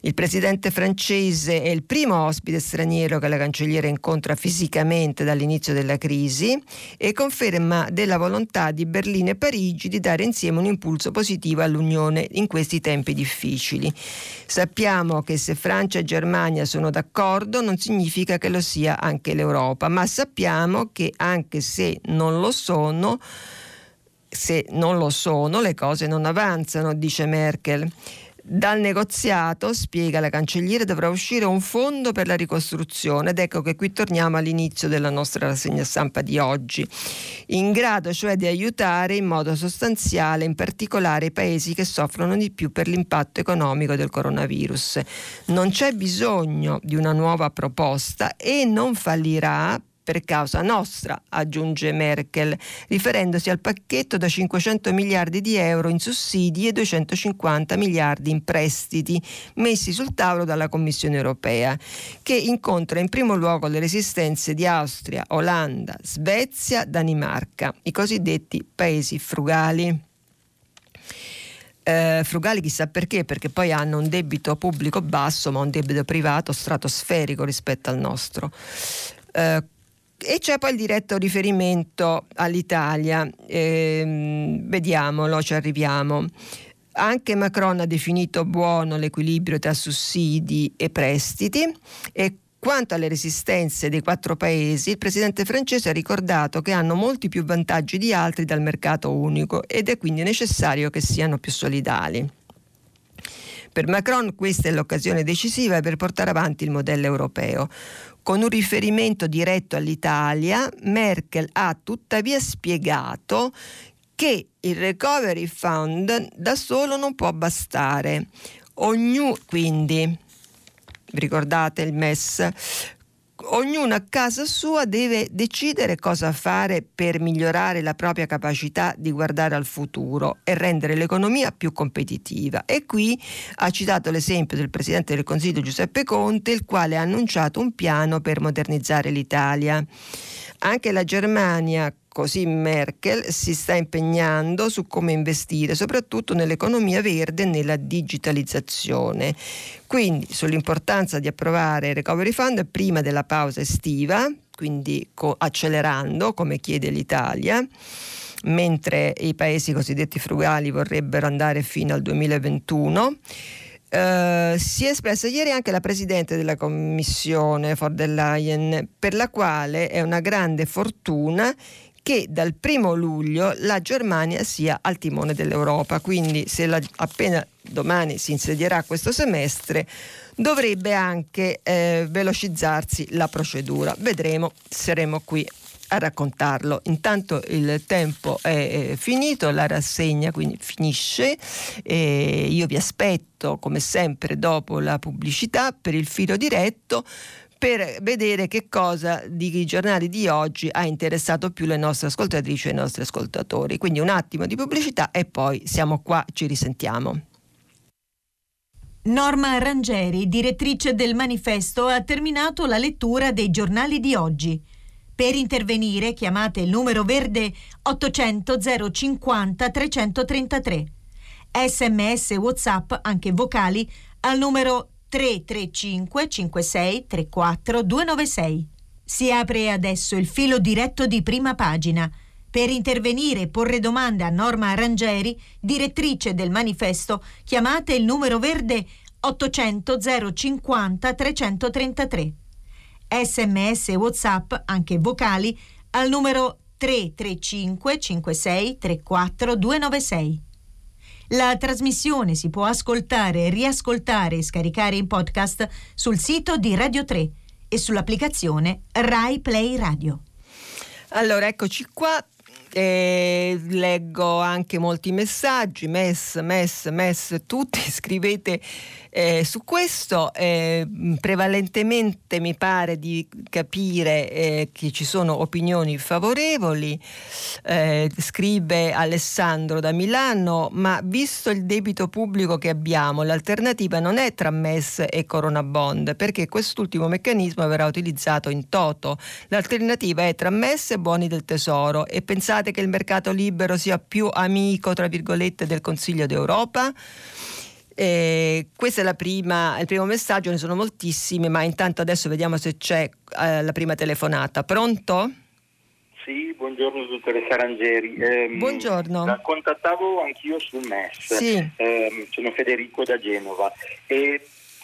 Il presidente francese è il primo ospite straniero che la cancelliera incontra fisicamente dall'inizio della crisi e conferma della volontà di Berlino e Parigi di dare insieme un impulso positivo all'Unione in questi tempi difficili. Sappiamo che se Francia e Germania sono d'accordo non significa che lo sia anche l'Europa, ma sappiamo che anche se non lo sono, se non lo sono, le cose non avanzano, dice Merkel. Dal negoziato, spiega la cancelliera, dovrà uscire un fondo per la ricostruzione ed ecco che qui torniamo all'inizio della nostra rassegna stampa di oggi, in grado cioè di aiutare in modo sostanziale in particolare i paesi che soffrono di più per l'impatto economico del coronavirus. Non c'è bisogno di una nuova proposta e non fallirà per causa nostra, aggiunge Merkel, riferendosi al pacchetto da 500 miliardi di euro in sussidi e 250 miliardi in prestiti messi sul tavolo dalla Commissione europea, che incontra in primo luogo le resistenze di Austria, Olanda, Svezia, Danimarca, i cosiddetti paesi frugali. Eh, frugali chissà perché, perché poi hanno un debito pubblico basso ma un debito privato stratosferico rispetto al nostro. Eh, e c'è poi il diretto riferimento all'Italia, eh, vediamolo, ci arriviamo. Anche Macron ha definito buono l'equilibrio tra sussidi e prestiti e quanto alle resistenze dei quattro paesi, il presidente francese ha ricordato che hanno molti più vantaggi di altri dal mercato unico ed è quindi necessario che siano più solidali. Per Macron questa è l'occasione decisiva per portare avanti il modello europeo. Con un riferimento diretto all'Italia, Merkel ha tuttavia spiegato che il Recovery Fund da solo non può bastare. Ognuno, quindi, ricordate il MES, ognuno a casa sua deve decidere cosa fare per migliorare la propria capacità di guardare al futuro e rendere l'economia più competitiva. E qui ha citato l'esempio del Presidente del Consiglio Giuseppe Conte, il quale ha annunciato un piano per modernizzare l'Italia. Anche la Germania, così Merkel, si sta impegnando su come investire, soprattutto nell'economia verde e nella digitalizzazione. Quindi sull'importanza di approvare il Recovery Fund prima della pausa estiva, quindi co- accelerando come chiede l'Italia mentre i paesi cosiddetti frugali vorrebbero andare fino al 2021. Uh, si è espressa ieri anche la Presidente della Commissione von der Leyen, per la quale è una grande fortuna che dal primo luglio la Germania sia al timone dell'Europa. Quindi se la, appena domani si insedierà questo semestre dovrebbe anche eh, velocizzarsi la procedura. Vedremo, saremo qui a raccontarlo. Intanto il tempo è finito, la rassegna quindi finisce. E io vi aspetto come sempre dopo la pubblicità per il filo diretto per vedere che cosa di giornali di oggi ha interessato più le nostre ascoltatrici e i nostri ascoltatori. Quindi un attimo di pubblicità e poi siamo qua, ci risentiamo. Norma Rangeri, direttrice del manifesto, ha terminato la lettura dei giornali di oggi. Per intervenire chiamate il numero verde 800 050 333. Sms WhatsApp, anche vocali, al numero 335 56 34 296. Si apre adesso il filo diretto di prima pagina. Per intervenire e porre domande a Norma Rangeri, direttrice del manifesto, chiamate il numero verde 800 050 333 sms e whatsapp, anche vocali, al numero 335 56 34 296. La trasmissione si può ascoltare, riascoltare e scaricare in podcast sul sito di Radio 3 e sull'applicazione Rai Play Radio. Allora, eccoci qua. Eh, leggo anche molti messaggi, mess, mess, mess, tutti scrivete eh, su questo eh, prevalentemente mi pare di capire eh, che ci sono opinioni favorevoli, eh, scrive Alessandro da Milano, ma visto il debito pubblico che abbiamo, l'alternativa non è tra MES e Corona Bond, perché quest'ultimo meccanismo verrà utilizzato in toto. L'alternativa è tra MES e buoni del tesoro e pensate che il mercato libero sia più amico, tra virgolette, del Consiglio d'Europa? Eh, questo è prima, il primo messaggio, ne sono moltissimi, ma intanto adesso vediamo se c'è eh, la prima telefonata. Pronto? Sì, buongiorno dottoressa Rangeri. Eh, buongiorno. La contattavo anch'io sul MES. Sì. Ehm, sono Federico da Genova e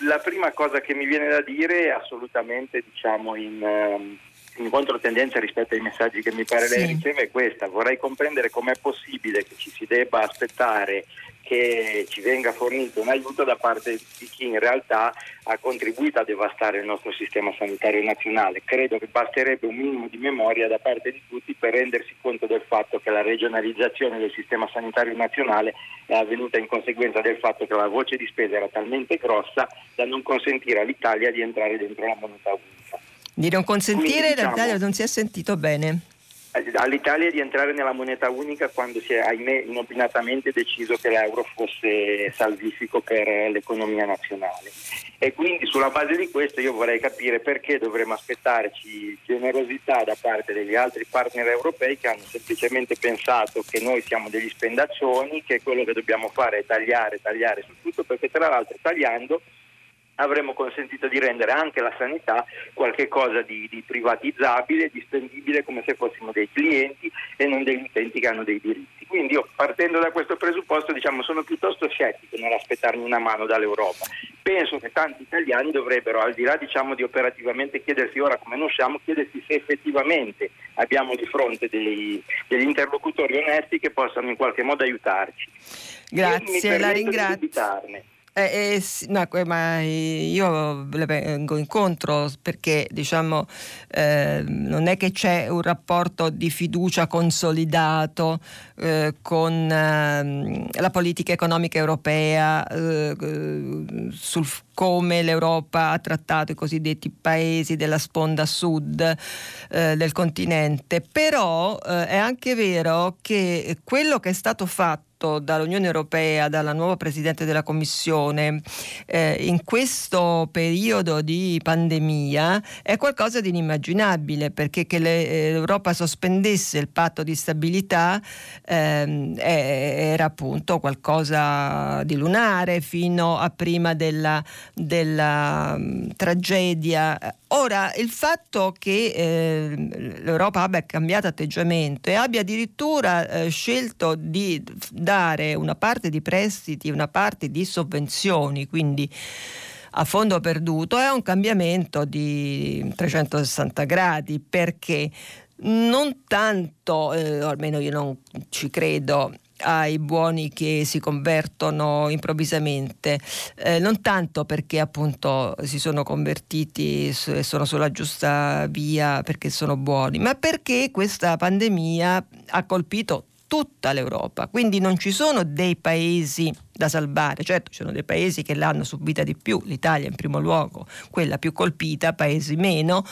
la prima cosa che mi viene da dire è assolutamente diciamo in... Um, in controtendenza rispetto ai messaggi che mi pare lei sì. riceve è questa. Vorrei comprendere com'è possibile che ci si debba aspettare che ci venga fornito un aiuto da parte di chi in realtà ha contribuito a devastare il nostro sistema sanitario nazionale. Credo che basterebbe un minimo di memoria da parte di tutti per rendersi conto del fatto che la regionalizzazione del sistema sanitario nazionale è avvenuta in conseguenza del fatto che la voce di spesa era talmente grossa da non consentire all'Italia di entrare dentro la moneta unica. Di non consentire Quindi, diciamo, l'Italia non si è sentito bene all'Italia di entrare nella moneta unica quando si è, ahimè, inopinatamente deciso che l'euro fosse salvifico per l'economia nazionale. E quindi sulla base di questo io vorrei capire perché dovremmo aspettarci generosità da parte degli altri partner europei che hanno semplicemente pensato che noi siamo degli spendaccioni, che quello che dobbiamo fare è tagliare, tagliare su tutto, perché tra l'altro tagliando avremmo consentito di rendere anche la sanità qualcosa di, di, privatizzabile, di spendibile come se fossimo dei clienti e non degli utenti che hanno dei diritti. Quindi io partendo da questo presupposto diciamo, sono piuttosto scettico nell'aspettarmi una mano dall'Europa. Penso che tanti italiani dovrebbero, al di là diciamo, di operativamente chiedersi ora come ne usciamo, chiedersi se effettivamente abbiamo di fronte dei, degli interlocutori onesti che possano in qualche modo aiutarci. Grazie, la ringrazio. Eh, eh, sì, no, ma io le vengo incontro perché diciamo eh, non è che c'è un rapporto di fiducia consolidato eh, con ehm, la politica economica europea eh, sul come l'Europa ha trattato i cosiddetti paesi della sponda sud eh, del continente, però è anche vero che quello che è stato fatto dall'Unione Europea, dalla nuova Presidente della Commissione eh, in questo periodo di pandemia è qualcosa di inimmaginabile perché che le, eh, l'Europa sospendesse il patto di stabilità ehm, era appunto qualcosa di lunare fino a prima della, della um, tragedia. Ora, il fatto che eh, l'Europa abbia cambiato atteggiamento e abbia addirittura eh, scelto di dare una parte di prestiti, una parte di sovvenzioni, quindi a fondo perduto, è un cambiamento di 360 gradi perché non tanto, eh, almeno io non ci credo, ai buoni che si convertono improvvisamente, eh, non tanto perché appunto si sono convertiti e sono sulla giusta via perché sono buoni, ma perché questa pandemia ha colpito tutta l'Europa, quindi non ci sono dei paesi da salvare, certo ci sono dei paesi che l'hanno subita di più, l'Italia in primo luogo, quella più colpita, paesi meno,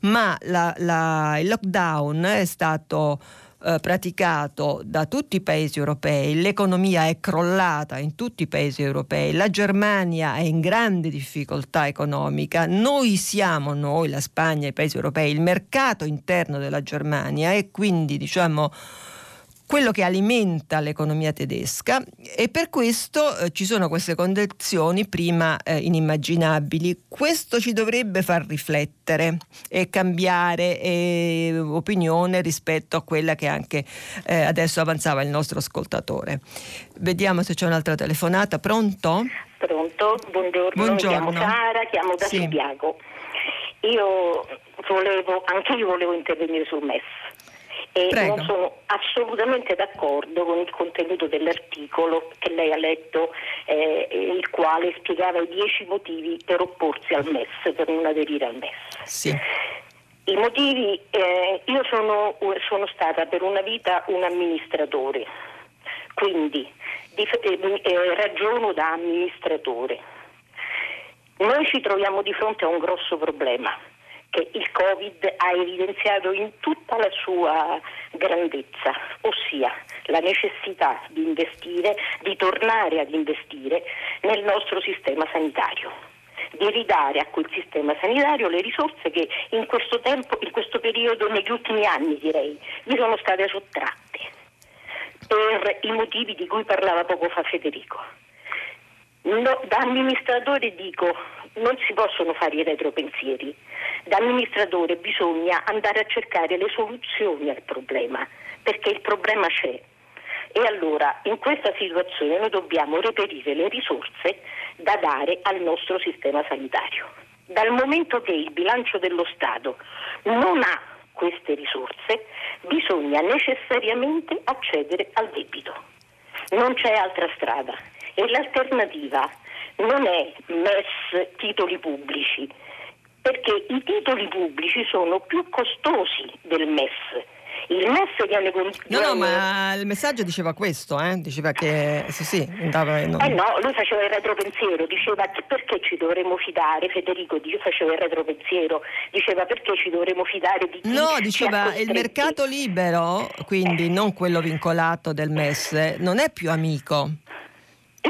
ma la, la, il lockdown è stato eh, praticato da tutti i paesi europei, l'economia è crollata in tutti i paesi europei, la Germania è in grande difficoltà economica, noi siamo, noi, la Spagna, i paesi europei, il mercato interno della Germania e quindi diciamo quello che alimenta l'economia tedesca e per questo eh, ci sono queste condizioni prima eh, inimmaginabili. Questo ci dovrebbe far riflettere e cambiare eh, opinione rispetto a quella che anche eh, adesso avanzava il nostro ascoltatore. Vediamo se c'è un'altra telefonata. Pronto? Pronto, buongiorno. buongiorno. Mi chiamo Sara, chiamo da sì. Santiago. Io volevo, anche io volevo intervenire sul MES e Prego. non sono assolutamente d'accordo con il contenuto dell'articolo che lei ha letto, eh, il quale spiegava i dieci motivi per opporsi al MES, per non aderire al MES. Sì. I motivi, eh, io sono, sono, stata per una vita un amministratore, quindi di, eh, eh, ragiono da amministratore. Noi ci troviamo di fronte a un grosso problema che il Covid ha evidenziato in tutta la sua grandezza, ossia la necessità di investire, di tornare ad investire nel nostro sistema sanitario di ridare a quel sistema sanitario le risorse che in questo tempo, in questo periodo, negli ultimi anni direi, gli sono state sottratte per i motivi di cui parlava poco fa Federico. No, da amministratore dico non si possono fare i retropensieri. Da amministratore bisogna andare a cercare le soluzioni al problema, perché il problema c'è. E allora in questa situazione noi dobbiamo reperire le risorse da dare al nostro sistema sanitario. Dal momento che il bilancio dello Stato non ha queste risorse, bisogna necessariamente accedere al debito. Non c'è altra strada e l'alternativa non è MES titoli pubblici, perché i titoli pubblici sono più costosi del MES il MES viene No, no, ma il messaggio diceva questo, eh? diceva che sì, sì, andava... No. Eh no, lui faceva il retropensiero, diceva perché ci dovremmo fidare, Federico faceva il retropensiero, diceva perché ci dovremmo fidare di chi No, diceva il mercato libero, quindi eh. non quello vincolato del MES, non è più amico.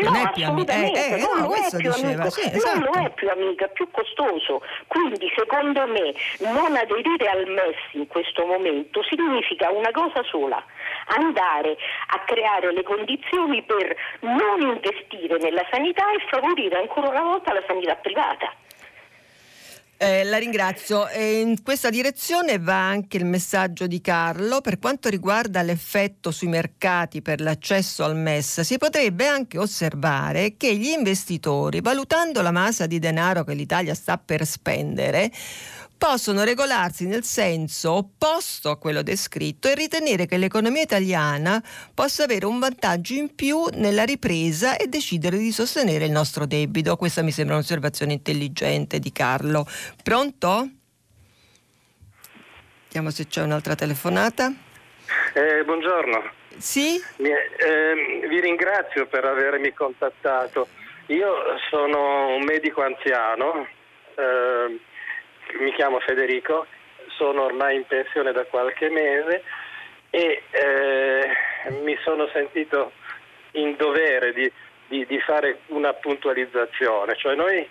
Non no, è più amica. Eh, eh, non, no, lo è più amico. Sì, esatto. non lo è più amica, è più costoso. Quindi secondo me non aderire al MES in questo momento significa una cosa sola, andare a creare le condizioni per non investire nella sanità e favorire ancora una volta la sanità privata. Eh, la ringrazio. E in questa direzione va anche il messaggio di Carlo. Per quanto riguarda l'effetto sui mercati per l'accesso al MES, si potrebbe anche osservare che gli investitori, valutando la massa di denaro che l'Italia sta per spendere, possono regolarsi nel senso opposto a quello descritto e ritenere che l'economia italiana possa avere un vantaggio in più nella ripresa e decidere di sostenere il nostro debito. Questa mi sembra un'osservazione intelligente di Carlo. Pronto? Vediamo se c'è un'altra telefonata. Eh, buongiorno. Sì? Eh, vi ringrazio per avermi contattato. Io sono un medico anziano. Eh, mi chiamo Federico, sono ormai in pensione da qualche mese e eh, mi sono sentito in dovere di, di, di, fare una puntualizzazione, cioè noi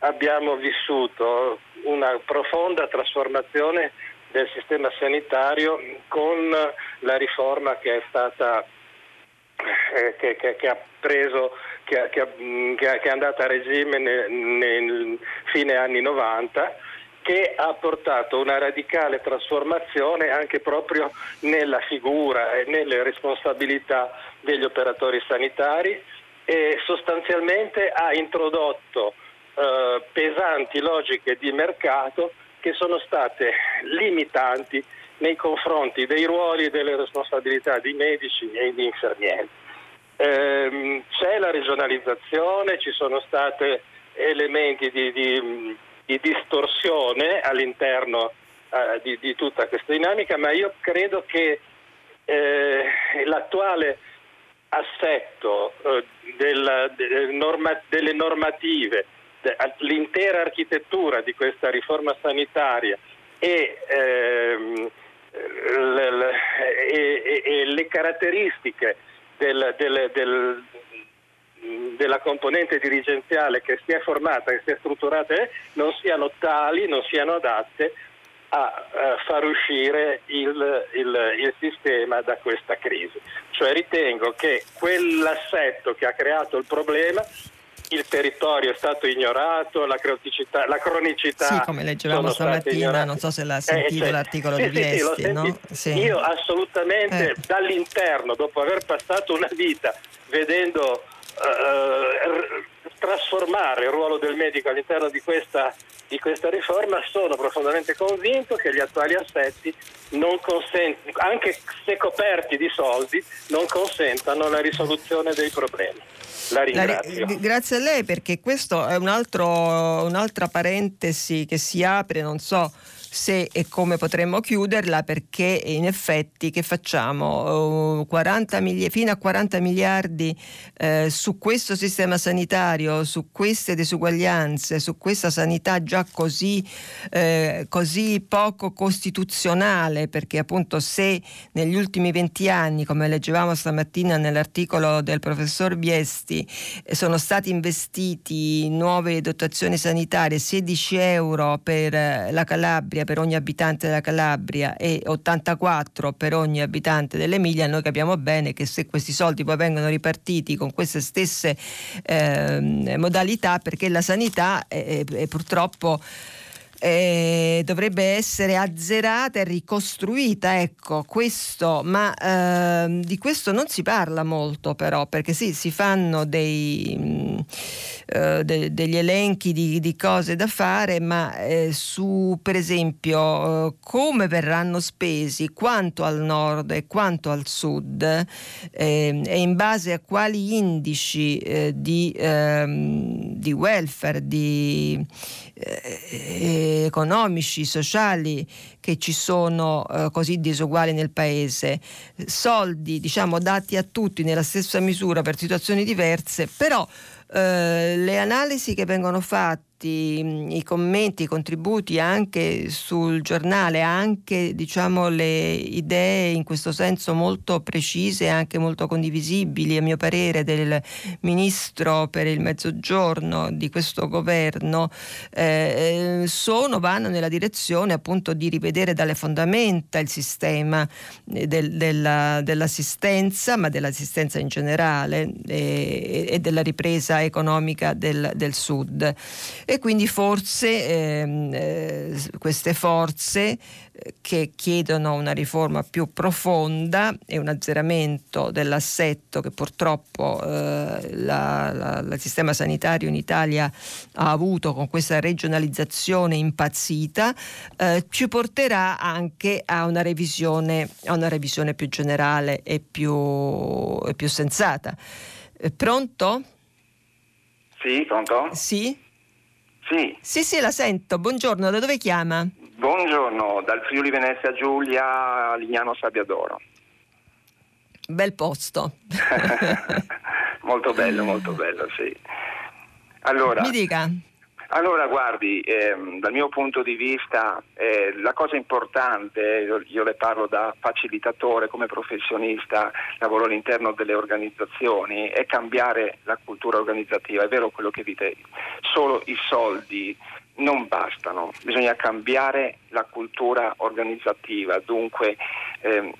abbiamo vissuto una profonda trasformazione del sistema sanitario con la riforma che è stata eh, che, che, che, ha preso che, che, è andata a regime nel, nel fine anni 90 che ha portato una radicale trasformazione anche proprio nella figura e nelle responsabilità degli operatori sanitari e sostanzialmente ha introdotto eh, pesanti logiche di mercato che sono state limitanti nei confronti dei ruoli e delle responsabilità di medici e di infermieri. Eh, c'è la regionalizzazione, ci sono stati elementi di, di di distorsione all'interno eh, di, di, tutta questa dinamica, ma io credo che eh, l'attuale assetto eh, del, de, norma, delle normative, de, l'intera architettura di questa riforma sanitaria e, ehm, le, le, e, e, le caratteristiche del, del, del, della componente dirigenziale che si è formata, che si è strutturata, eh, non siano tali, non siano adatte a uh, far uscire il, il, il, sistema da questa crisi. Cioè ritengo che quell'assetto che ha creato il problema, il territorio è stato ignorato, la la cronicità Sì, come leggevamo stamattina, non so se l'ha sentito eh, cioè, l'articolo sì, di Viesti, sì, no? sì. Io assolutamente eh. dall'interno, dopo aver passato una vita vedendo eh, trasformare il ruolo del medico all'interno di questa di questa riforma sono profondamente convinto che gli attuali aspetti anche se coperti di soldi, non consentano la risoluzione dei problemi. La ringrazio. La, grazie a lei perché questo è un altro, un'altra parentesi che si apre, non so se e come potremmo chiuderla perché in effetti che facciamo? 40 uh, mili- fino a 40 miliardi eh, su questo sistema sanitario, su queste disuguaglianze, su questa sanità già così, eh, così poco costituzionale perché appunto se negli ultimi 20 anni, come leggevamo stamattina nell'articolo del professor Biesti, eh, sono stati investiti nuove dotazioni sanitarie, 16 euro per eh, la Calabria, Calabria per ogni abitante della Calabria e 84 per ogni abitante dell'Emilia, noi capiamo bene che se questi soldi poi vengono ripartiti con queste stesse eh, modalità, perché la sanità è, è, è purtroppo eh, dovrebbe essere azzerata e ricostruita, ecco, questo, ma eh, di questo non si parla molto però, perché sì, si fanno dei, mh, mm, eh, de, degli elenchi di, di, cose da fare, ma eh, su per esempio eh, come verranno spesi, quanto al nord e quanto al sud ehm, e in base a quali indici eh, di, ehm, di welfare, di economici, sociali che ci sono eh, così disuguali nel paese, soldi diciamo dati a tutti nella stessa misura per situazioni diverse, però eh, le analisi che vengono fatte fatti i commenti, i contributi anche sul giornale, anche diciamo, le idee in questo senso molto precise e anche molto condivisibili, a mio parere, del Ministro per il Mezzogiorno di questo governo, eh, sono, vanno nella direzione appunto di rivedere dalle fondamenta il sistema del, della, dell'assistenza, ma dell'assistenza in generale e, e della ripresa economica del, del Sud e quindi forse ehm, eh, queste forze eh, che chiedono una riforma più profonda e un azzeramento dell'assetto che purtroppo eh, il sistema sanitario in Italia ha avuto con questa regionalizzazione impazzita, eh, ci porterà anche a una revisione, a una revisione più generale e più, e più sensata. Eh, pronto? Sì, pronto? Sì. Sì. Sì, sì, la sento. Buongiorno, da dove chiama? Buongiorno, dal Friuli Venezia Giulia, Lignano Sabbiadoro. Bel posto. molto bello, molto bello, sì. Allora, Mi dica. Allora, guardi, ehm, dal mio punto di vista eh, la cosa importante, io, io, le parlo da facilitatore, come professionista, lavoro all'interno delle organizzazioni, è cambiare la cultura organizzativa. È vero quello che dite, solo i soldi non bastano, bisogna cambiare la cultura organizzativa, dunque ehm,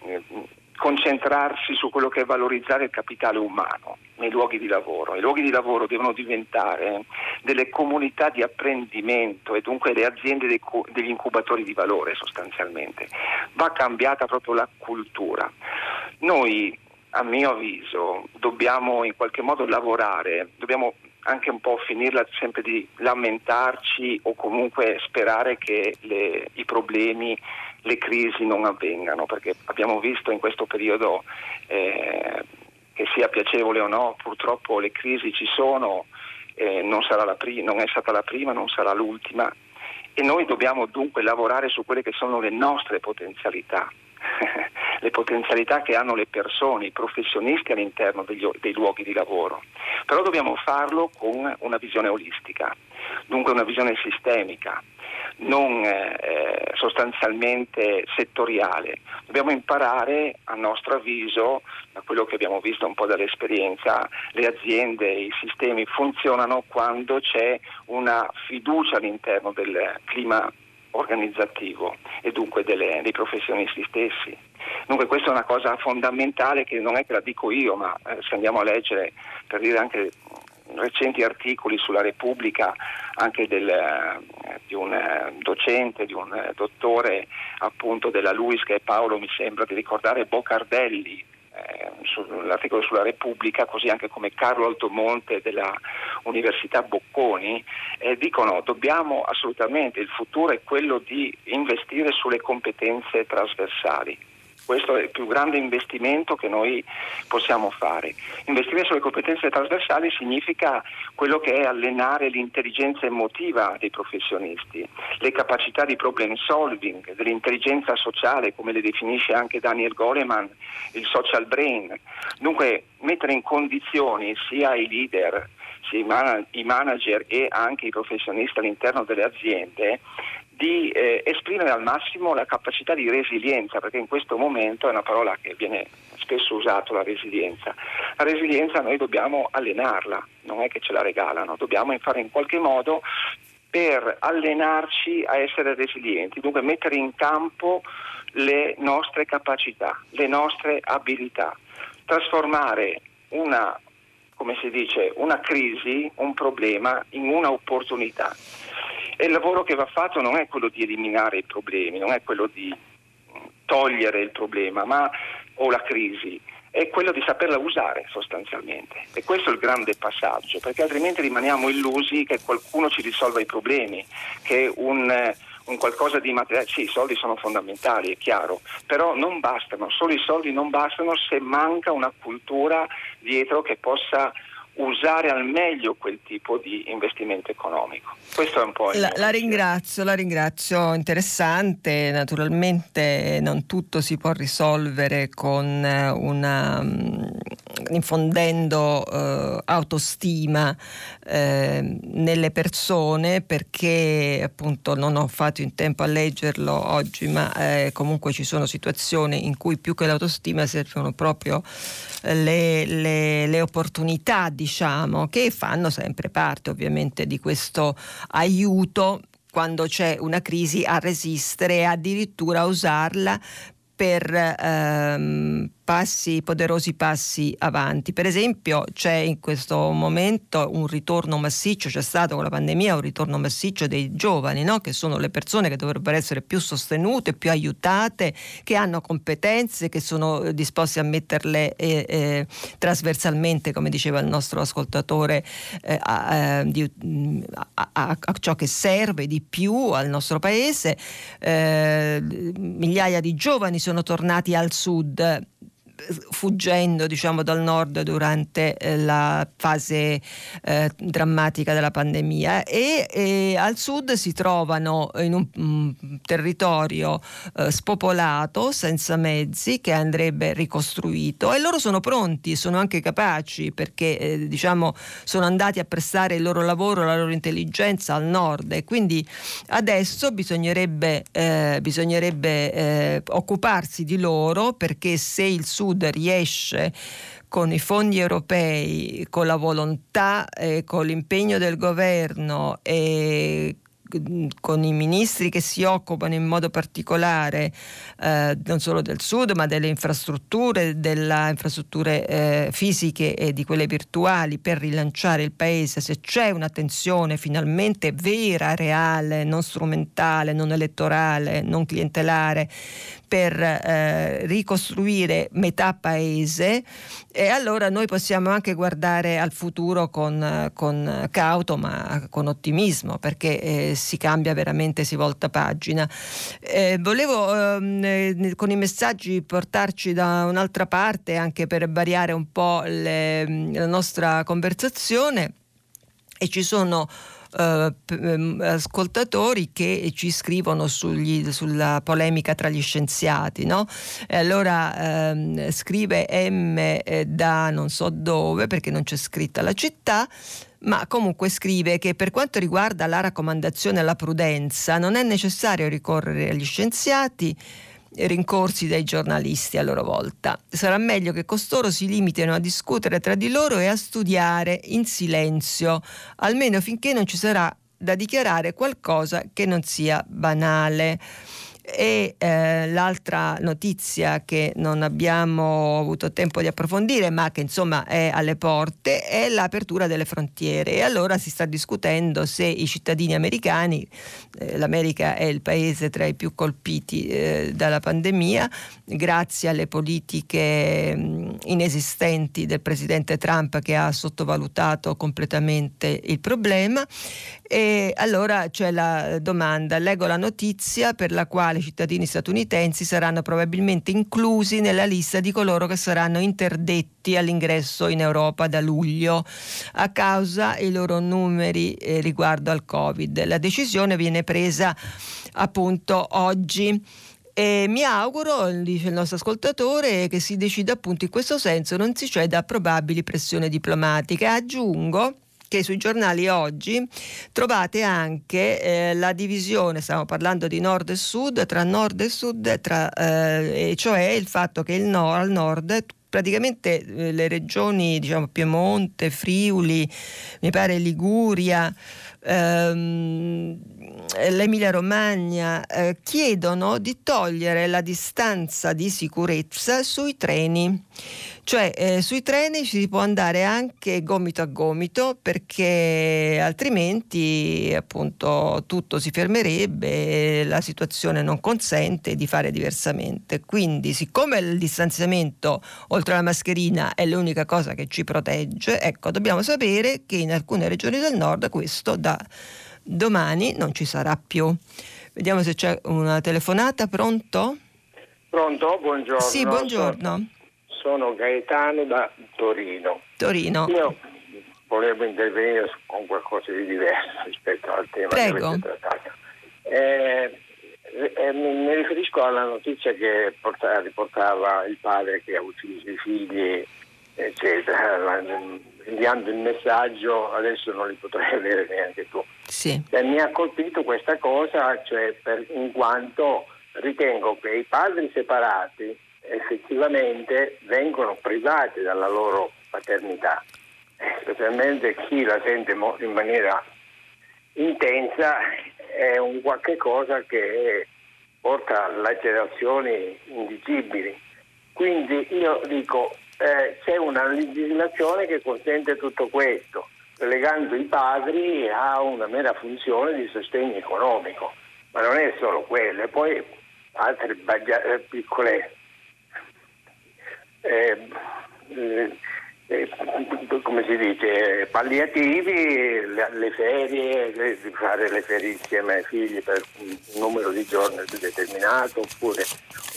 concentrarsi su quello che è valorizzare il capitale umano nei luoghi di lavoro. I luoghi di lavoro devono diventare delle comunità di apprendimento e dunque le aziende degli incubatori di valore sostanzialmente. Va cambiata proprio la cultura. Noi, a mio avviso, dobbiamo in qualche modo lavorare, dobbiamo anche un po' finirla sempre di lamentarci o comunque sperare che le, i problemi le crisi non avvengano, perché abbiamo visto in questo periodo, eh, che sia piacevole o no, purtroppo le crisi ci sono, eh, non, pri- non è stata la prima, non sarà l'ultima e noi dobbiamo dunque lavorare su quelle che sono le nostre potenzialità, le potenzialità che hanno le persone, i professionisti all'interno degli, dei luoghi di lavoro. Però dobbiamo farlo con una visione olistica, dunque una visione sistemica, non eh, sostanzialmente settoriale. Dobbiamo imparare, a nostro avviso, da quello che abbiamo visto un po' dall'esperienza, le aziende, i sistemi funzionano quando c'è una fiducia all'interno del clima organizzativo e dunque delle, dei professionisti stessi. Dunque questa è una cosa fondamentale che non è che la dico io, ma eh, se andiamo a leggere per dire anche recenti articoli sulla Repubblica anche del, eh, di un eh, docente, di un dottore appunto della LUIS che è Paolo mi sembra di ricordare Boccardelli eh, sull'articolo sulla Repubblica, così anche come Carlo Altomonte della Università Bocconi, eh, dicono dobbiamo assolutamente, il futuro è quello di investire sulle competenze trasversali questo è il più grande investimento che noi possiamo fare. Investire sulle competenze trasversali significa quello che è allenare l'intelligenza emotiva dei professionisti, le capacità di problem solving, dell'intelligenza sociale, come le definisce anche Daniel Goleman, il social brain. Dunque mettere in condizioni sia i leader, i manager e anche i professionisti all'interno delle aziende di eh, esprimere al massimo la capacità di resilienza, perché in questo momento è una parola che viene spesso usata, la resilienza. La resilienza noi dobbiamo allenarla, non è che ce la regalano, dobbiamo fare in qualche modo per allenarci a essere resilienti, dunque mettere in campo le nostre capacità, le nostre abilità, trasformare una, come si dice, una crisi, un problema in un'opportunità. E il lavoro che va fatto non è quello di eliminare i problemi, non è quello di togliere il problema ma, o la crisi, è quello di saperla usare sostanzialmente. E questo è il grande passaggio, perché altrimenti rimaniamo illusi che qualcuno ci risolva i problemi, che un, un qualcosa di materiale, sì, i soldi sono fondamentali, è chiaro, però non bastano, solo i soldi non bastano se manca una cultura dietro che possa usare al meglio quel tipo di investimento economico. Questo è un po' il la, la ringrazio, la ringrazio, interessante, naturalmente non tutto si può risolvere con una mm, infondendo eh, autostima eh, nelle persone perché appunto non ho fatto in tempo a leggerlo oggi, ma eh, comunque ci sono situazioni in cui più che l'autostima servono proprio le, le, le opportunità, diciamo, che fanno sempre parte ovviamente di questo aiuto quando c'è una crisi a resistere e addirittura a usarla per ehm, passi, poderosi passi avanti. Per esempio c'è in questo momento un ritorno massiccio, c'è stato con la pandemia un ritorno massiccio dei giovani, no? che sono le persone che dovrebbero essere più sostenute, più aiutate, che hanno competenze, che sono disposti a metterle eh, eh, trasversalmente, come diceva il nostro ascoltatore, eh, a, di, a, a, a, ciò che serve di più al nostro paese. Eh, migliaia di giovani sono tornati al sud fuggendo diciamo, dal nord durante eh, la fase eh, drammatica della pandemia. E, e, al sud si trovano in un, un mm, territorio eh, spopolato, senza mezzi, che andrebbe ricostruito. E loro sono pronti, sono anche capaci perché eh, diciamo, sono andati a prestare il loro lavoro, la loro intelligenza al nord. E quindi adesso bisognerebbe, eh, bisognerebbe eh, occuparsi di loro perché se il sud Sud riesce con i fondi europei, con la volontà e con l'impegno del governo e con i ministri che si occupano in modo particolare eh, non solo del sud ma delle infrastrutture, delle infrastrutture eh, fisiche e di quelle virtuali per rilanciare il paese, se c'è un'attenzione finalmente vera, reale, non strumentale, non elettorale, non clientelare per eh, ricostruire metà paese e allora noi possiamo anche guardare al futuro con, con cauto ma con ottimismo perché eh, si cambia veramente, si volta pagina. Eh, volevo ehm, eh, con i messaggi portarci da un'altra parte anche per variare un po' le, la nostra conversazione e ci sono eh, ehm, ascoltatori che ci scrivono sugli, sulla polemica tra gli scienziati. No? E allora ehm, scrive M eh, da non so dove perché non c'è scritta la città ma comunque scrive che per quanto riguarda la raccomandazione alla prudenza non è necessario ricorrere agli scienziati rincorsi dai giornalisti a loro volta. Sarà meglio che costoro si limitino a discutere tra di loro e a studiare in silenzio, almeno finché non ci sarà da dichiarare qualcosa che non sia banale. E eh, l'altra notizia che non abbiamo avuto tempo di approfondire, ma che insomma è alle porte, è l'apertura delle frontiere. E allora si sta discutendo se i cittadini americani, eh, l'America è il paese tra i più colpiti eh, dalla pandemia, grazie alle politiche mh, inesistenti del presidente Trump che ha sottovalutato completamente il problema. E allora c'è la domanda, leggo la notizia per la quale i cittadini statunitensi saranno probabilmente inclusi nella lista di coloro che saranno interdetti all'ingresso in Europa da luglio a causa dei loro numeri eh, riguardo al Covid. La decisione viene presa appunto oggi. E mi auguro, dice il nostro ascoltatore, che si decida appunto in questo senso, non si ceda a probabili pressioni diplomatiche. Aggiungo che sui giornali oggi trovate anche eh, la divisione, stiamo parlando di nord e sud, tra nord e sud, tra, eh, cioè il fatto che il nord, al nord praticamente eh, le regioni, diciamo Piemonte, Friuli, mi pare Liguria, ehm, l'Emilia Romagna eh, chiedono di togliere la distanza di sicurezza sui treni. Cioè eh, sui treni ci si può andare anche gomito a gomito perché altrimenti appunto tutto si fermerebbe e la situazione non consente di fare diversamente. Quindi siccome il distanziamento oltre alla mascherina è l'unica cosa che ci protegge, ecco dobbiamo sapere che in alcune regioni del nord questo da domani non ci sarà più. Vediamo se c'è una telefonata, pronto? Pronto, buongiorno. Sì, buongiorno sono Gaetano da Torino. Torino. Io volevo intervenire con qualcosa di diverso rispetto al tema Prego. che avete trattato. Eh, eh, mi riferisco alla notizia che portava, riportava il padre che ha ucciso i figli, eccetera, inviando il messaggio, adesso non li potrai avere neanche tu. Sì. E mi ha colpito questa cosa, cioè per, in quanto ritengo che i padri separati effettivamente vengono privati dalla loro paternità, eh, specialmente chi la sente in maniera intensa è un qualche cosa che porta lacerazioni indicibili. Quindi io dico eh, c'è una legislazione che consente tutto questo, relegando i padri a una mera funzione di sostegno economico, ma non è solo quello, e poi altre baggia- eh, piccole eh, eh, eh, come si dice, palliativi, le, ferie, fare le ferie insieme ai figli per un numero di giorni determinato, oppure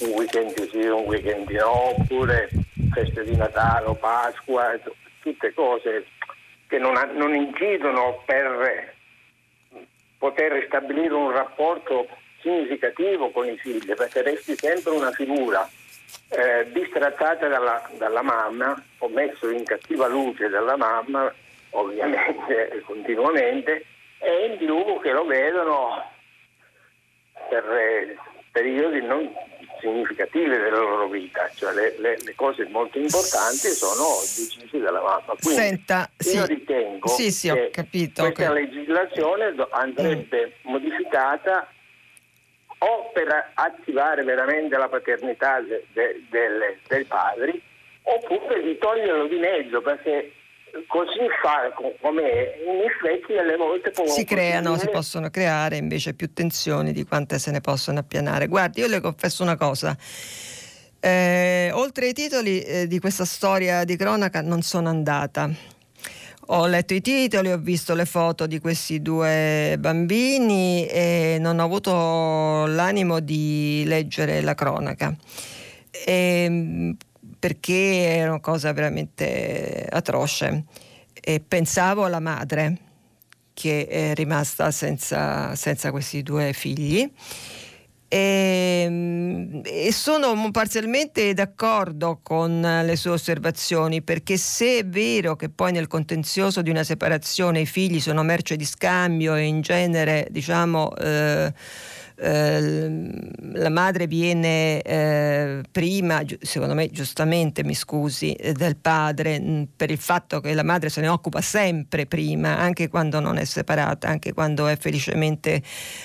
un weekend sì, un weekend no, oppure feste di Natale o Pasqua, tutte cose che non, non incidono per poter ristabilire un rapporto significativo con i figli, perché resti sempre una figura eh, distrattata dalla, dalla, mamma, o messo in cattiva luce dalla mamma, ovviamente continuamente, e in più che lo vedono per eh, periodi non significativi della loro vita, cioè le, le, le, cose molto importanti sono decise dalla mamma. Quindi Senta, io sì, ritengo sì, sì, che capito, questa che... legislazione andrebbe mm. modificata o per attivare veramente la paternità de, de, de, dei padri oppure di toglierlo di mezzo perché così fa come in effetti alle volte si creano, si possono creare invece più tensioni di quante se ne possono appianare. Guardi, io le confesso una cosa. Eh, oltre ai titoli eh, di questa storia di cronaca non sono andata ho letto i titoli, ho visto le foto di questi due bambini e non ho avuto l'animo di leggere la cronaca. E, ehm, perché era una cosa veramente atroce. E pensavo alla madre che è rimasta senza, senza questi due figli e, ehm, e, sono parzialmente d'accordo con le sue osservazioni perché se è vero che poi nel contenzioso di una separazione i figli sono merce di scambio e in genere diciamo eh, eh, la madre viene eh, prima, secondo me giustamente mi scusi, eh, del padre mm, per il fatto che la madre se ne occupa sempre prima, anche quando non è separata, anche quando è felicemente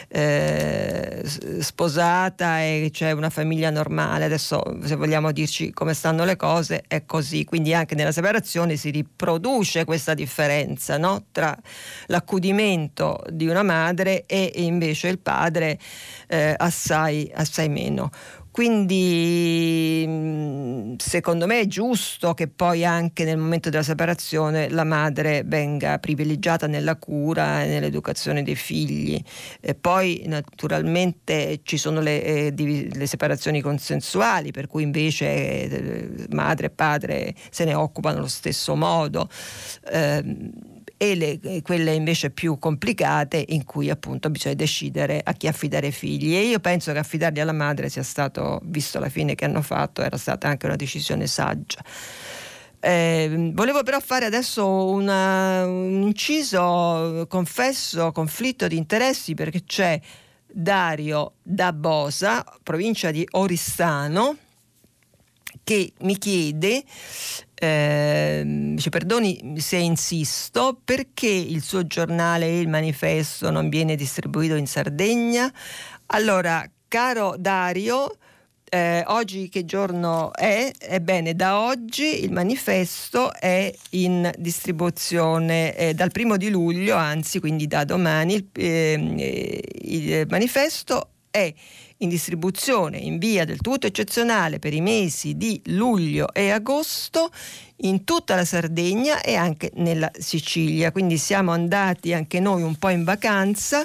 eh, sposata e c'è una famiglia normale. Adesso se vogliamo dirci come stanno le cose è così, quindi anche nella separazione si riproduce questa differenza no? tra l'accudimento di una madre e invece il padre eh, assai, assai meno. Quindi mm, secondo me è giusto che poi anche nel momento della separazione la madre venga privilegiata nella cura e nell'educazione dei figli. E poi naturalmente ci sono le, eh, le separazioni consensuali, per cui invece eh, madre e padre se ne occupano allo stesso modo. Eh, e le, quelle invece più complicate in cui appunto bisogna decidere a chi affidare i figli e io penso che affidarli alla madre sia stato, visto la fine che hanno fatto, era stata anche una decisione saggia. Eh, volevo però fare adesso una, un inciso, confesso, conflitto di interessi perché c'è Dario da Bosa, provincia di Oristano, che mi chiede eh, dice perdoni se insisto, perché il suo giornale Il Manifesto non viene distribuito in Sardegna? Allora, caro Dario, eh, oggi che giorno è? Ebbene, da oggi il manifesto è in distribuzione eh, dal primo di luglio, anzi quindi da domani il, eh, il manifesto è in distribuzione in via del tutto eccezionale per i mesi di luglio e agosto in tutta la Sardegna e anche nella Sicilia. Quindi siamo andati anche noi un po' in vacanza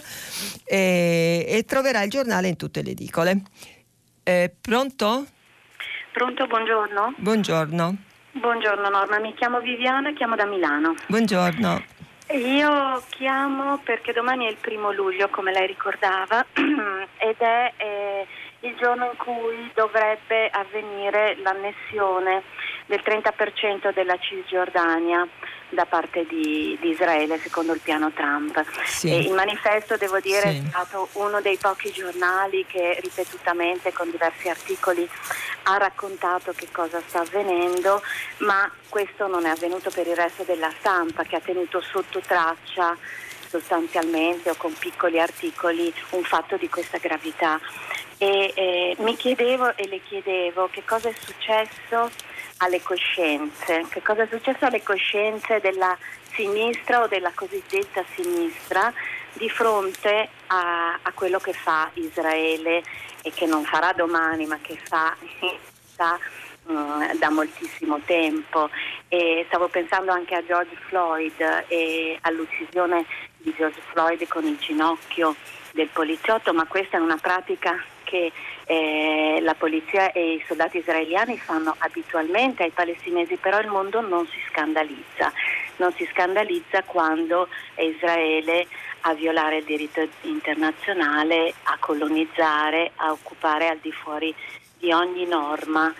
eh, e troverà il giornale in tutte le edicole. Eh, pronto? Pronto, buongiorno. Buongiorno. Buongiorno Norma, mi chiamo Viviana, chiamo da Milano. Buongiorno. Io chiamo perché domani è il primo luglio, come lei ricordava, ed è eh, il giorno in cui dovrebbe avvenire l'annessione del 30% della Cisgiordania da parte di, di, Israele secondo il piano Trump. Sì. il manifesto, devo dire, sì. è stato uno dei pochi giornali che ripetutamente con diversi articoli ha raccontato che cosa sta avvenendo, ma questo non è avvenuto per il resto della stampa che ha tenuto sotto traccia sostanzialmente o con piccoli articoli un fatto di questa gravità. E eh, mi chiedevo e le chiedevo che cosa è successo alle coscienze, che cosa è successo alle coscienze della sinistra o della cosiddetta sinistra di fronte a, a quello che fa Israele e che non farà domani ma che fa da, mm, da moltissimo tempo. E stavo pensando anche a George Floyd e all'uccisione di George Floyd con il ginocchio del poliziotto, ma questa è una pratica che eh, la polizia e i soldati israeliani fanno abitualmente ai palestinesi, però il mondo non si scandalizza, non si scandalizza quando è Israele a violare il diritto internazionale, a colonizzare, a occupare al di fuori di ogni norma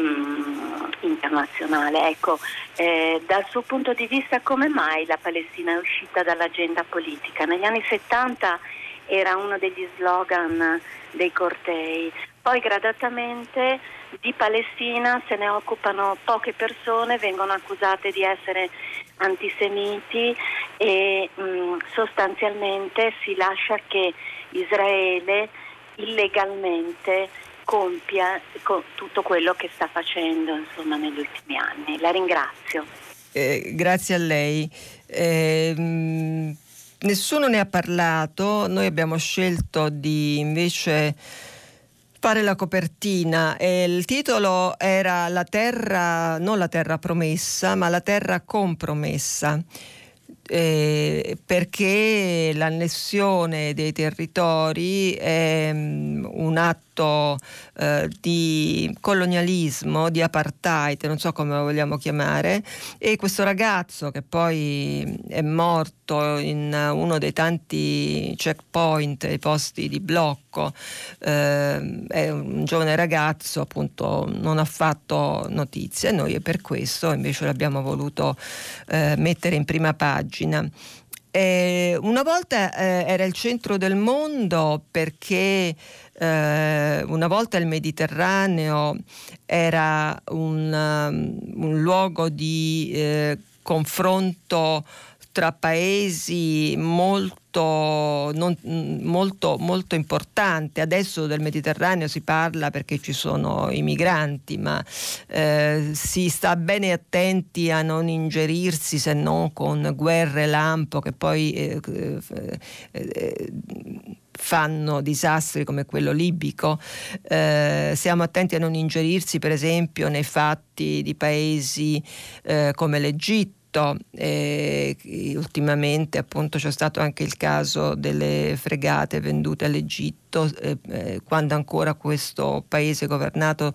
mm, internazionale. Ecco, eh, dal suo punto di vista come mai la Palestina è uscita dall'agenda politica? Negli anni 70 era uno degli slogan dei cortei. Poi gradatamente di Palestina se ne occupano poche persone, vengono accusate di essere antisemiti e mh, mm, sostanzialmente si lascia che Israele illegalmente compia co- tutto quello che sta facendo insomma, negli ultimi anni. La ringrazio. Eh, grazie a lei. Eh, mh nessuno ne ha parlato, noi abbiamo scelto di invece fare la copertina e il titolo era La terra, non la terra promessa, ma la terra compromessa eh, perché l'annessione dei territori è um, un atto uh, di colonialismo, di apartheid, non so come lo vogliamo chiamare, e questo ragazzo che poi è morto in uno dei tanti checkpoint, i posti di blocco, eh, è un giovane ragazzo, appunto non ha fatto notizie, noi per questo invece l'abbiamo voluto eh, mettere in prima pagina. Eh, una volta eh, era il centro del mondo perché eh, una volta il Mediterraneo era un, um, un luogo di eh, confronto tra paesi molto, non, molto, molto importante. Adesso del Mediterraneo si parla perché ci sono i migranti, ma eh, si sta bene attenti a non ingerirsi se non con guerre lampo che poi eh, eh, eh fanno disastri come quello libico. Eh, siamo attenti a non ingerirsi per esempio nei fatti di paesi eh, come l'Egitto eh, ultimamente appunto c'è stato anche il caso delle fregate vendute all'Egitto eh, eh, quando ancora questo paese governato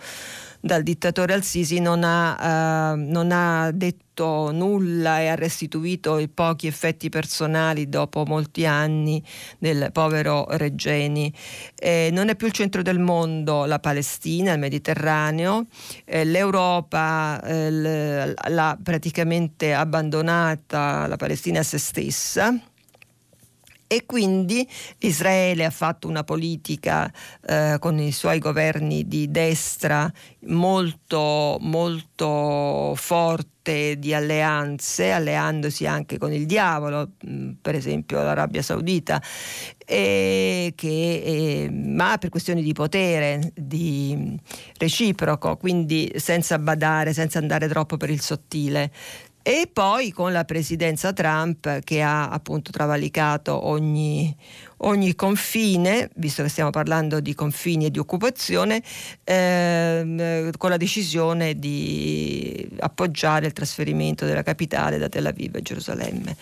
dal dittatore Al-Sisi non ha, uh, non ha detto nulla e ha restituito i pochi effetti personali dopo molti anni del povero Reggeni. Eh, non è più il centro del mondo la Palestina, il Mediterraneo, eh, l'Europa eh, l'ha praticamente abbandonata la Palestina a se stessa e quindi Israele ha fatto una politica eh, con i suoi governi di destra molto, molto forte di alleanze, alleandosi anche con il diavolo, mm, per esempio l'Arabia Saudita, che, eh, ma per questioni di potere, di reciproco, quindi senza badare, senza andare troppo per il sottile. E poi con la presidenza Trump che ha appunto travalicato ogni, ogni confine, visto che stiamo parlando di confini e di occupazione, ehm, con la decisione di appoggiare il trasferimento della capitale da Tel Aviv a Gerusalemme.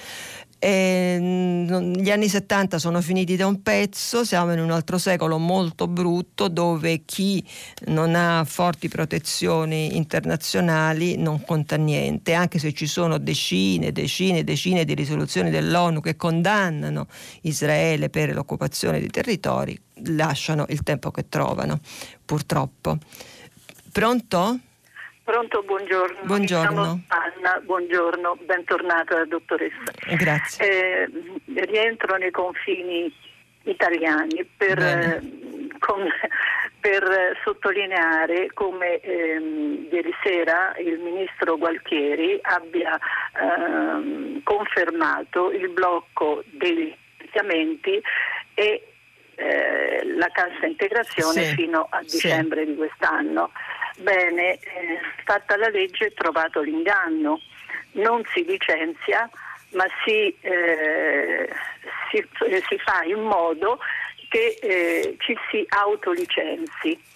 E, gli anni 70 sono finiti da un pezzo, siamo in un altro secolo molto brutto dove chi non ha forti protezioni internazionali non conta niente, anche se ci sono decine, e decine, e decine di risoluzioni dell'ONU che condannano Israele per l'occupazione dei territori, lasciano il tempo che trovano, purtroppo. Pronto? Pronto, buongiorno. Buongiorno. Anna, buongiorno, bentornata dottoressa. Grazie. Eh, rientro nei confini italiani per, eh, con, per sottolineare come ehm, ieri sera il ministro Gualtieri abbia ehm, confermato il blocco dei finanziamenti e eh, la cassa integrazione sì, fino a dicembre sì. di quest'anno. Bene, eh, fatta la legge trovato l'inganno, non si licenzia ma si, eh, si, eh, si fa in modo che eh, ci si autolicenzi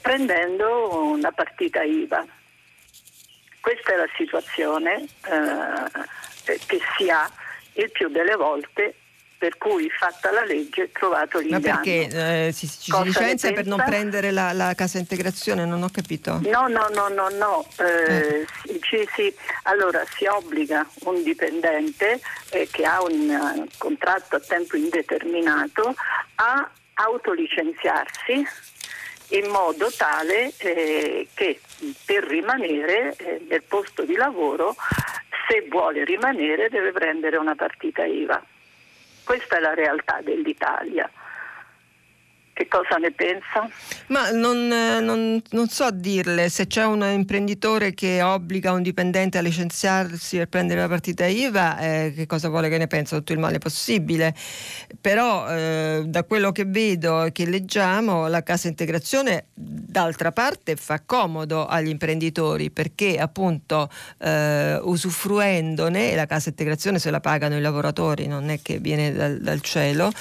prendendo una partita IVA. Questa è la situazione che si ha il più delle volte per cui fatta la legge trovato l'inganno. Ma perché eh, si, ci si licenzia per non prendere la, la, cassa integrazione? Non ho capito. No, no, no, no, no. Eh, eh. Ci, si, allora si obbliga un dipendente eh, che ha un uh, contratto a tempo indeterminato a autolicenziarsi in modo tale eh, che per rimanere nel posto di lavoro, se vuole rimanere, deve prendere una partita IVA. Questa è la realtà dell'Italia. Che cosa ne pensa? Ma non, non, non, so dirle, se c'è un imprenditore che obbliga un dipendente a licenziarsi per prendere la partita IVA, eh, che cosa vuole che ne pensa? Tutto il male possibile. Però eh, da quello che vedo e che leggiamo, la cassa integrazione d'altra parte fa comodo agli imprenditori perché appunto eh, usufruendone, la cassa integrazione se la pagano i lavoratori, non è che viene dal, dal cielo,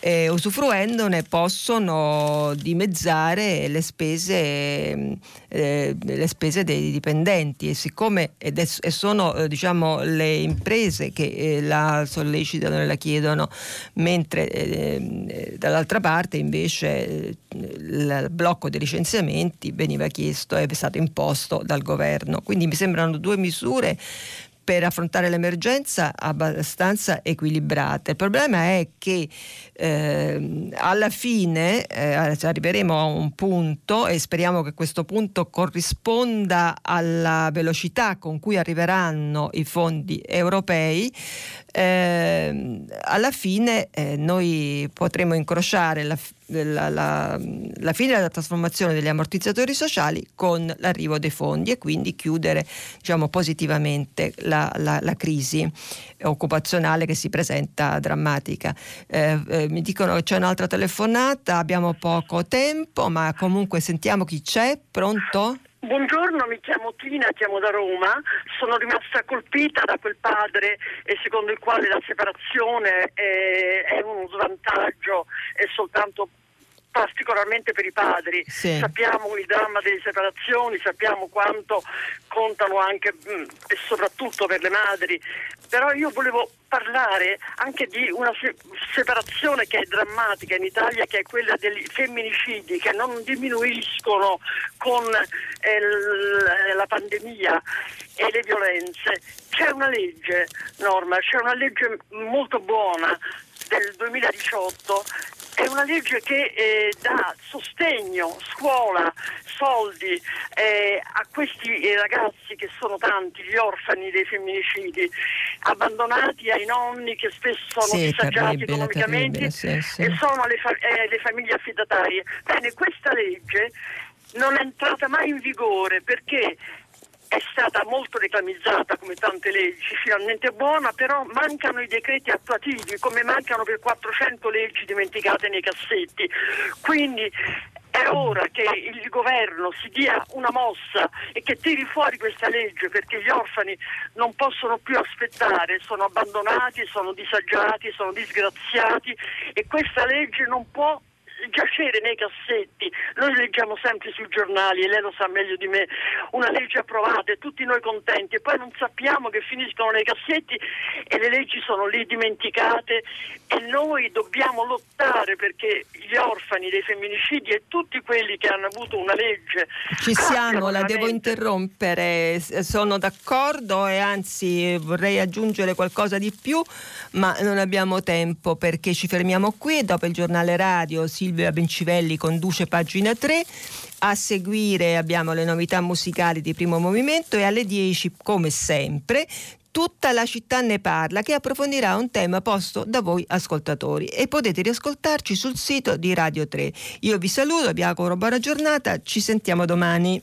usufruendone possono possono dimezzare le spese, eh, le spese dei dipendenti e siccome ed è, e sono eh, diciamo, le imprese che eh, la sollecitano e la chiedono, mentre eh, dall'altra parte invece eh, il blocco dei licenziamenti veniva chiesto e è stato imposto dal governo. Quindi mi sembrano due misure per affrontare l'emergenza abbastanza equilibrate. Il problema è che eh, alla fine eh, arriveremo a un punto e speriamo che questo punto corrisponda alla velocità con cui arriveranno i fondi europei eh, alla fine eh, noi potremo incrociare la, la, la, la, fine della trasformazione degli ammortizzatori sociali con l'arrivo dei fondi e quindi chiudere diciamo, positivamente la, crisi occupazionale che si presenta drammatica. Eh, eh, mi dicono che c'è un'altra telefonata, abbiamo poco tempo, ma comunque sentiamo chi c'è. Pronto? Buongiorno, mi chiamo Tina, chiamo da Roma. Sono rimasta colpita da quel padre eh, secondo il quale la separazione è, è uno svantaggio e soltanto particolarmente per i padri. Sì. Sappiamo il dramma delle separazioni, sappiamo quanto contano anche mm, e soprattutto per le madri, però io volevo parlare anche di una se- separazione che è drammatica in Italia, che è quella dei femminicidi che non diminuiscono con eh, l- la pandemia e le violenze. C'è una legge, Norma, c'è una legge molto buona del 2018 è una legge che eh, dà sostegno, scuola, soldi eh, a questi eh, ragazzi che sono tanti, gli orfani dei femminicidi, abbandonati ai nonni che spesso sono sì, disagiati economicamente sì, sì. e sono le, fa- eh, le famiglie affidatarie. Bene, questa legge non è entrata mai in vigore perché è stata molto reclamizzata come tante leggi, finalmente buona, però mancano i decreti attuativi, come mancano per 400 leggi dimenticate nei cassetti. Quindi è ora che il governo si dia una mossa e che tiri fuori questa legge perché gli orfani non possono più aspettare, sono abbandonati, sono disagiati, sono disgraziati e questa legge non può giacere nei cassetti. Noi leggiamo sempre sui giornali, e lei lo sa meglio di me, una legge approvata e tutti noi contenti e poi non sappiamo che finiscono nei cassetti e le leggi sono lì dimenticate e noi dobbiamo lottare perché gli orfani dei femminicidi e tutti quelli che hanno avuto una legge. Ci siamo, la devo interrompere, sono d'accordo e anzi vorrei aggiungere qualcosa di più, ma non abbiamo tempo perché ci fermiamo qui e dopo il giornale radio Silvia Silvia Bencivelli conduce pagina 3. A seguire abbiamo le novità musicali di primo movimento e alle 10, come sempre, Tutta la città ne parla che approfondirà un tema posto da voi ascoltatori e potete riascoltarci sul sito di Radio 3. Io vi saluto, vi auguro buona giornata, ci sentiamo domani.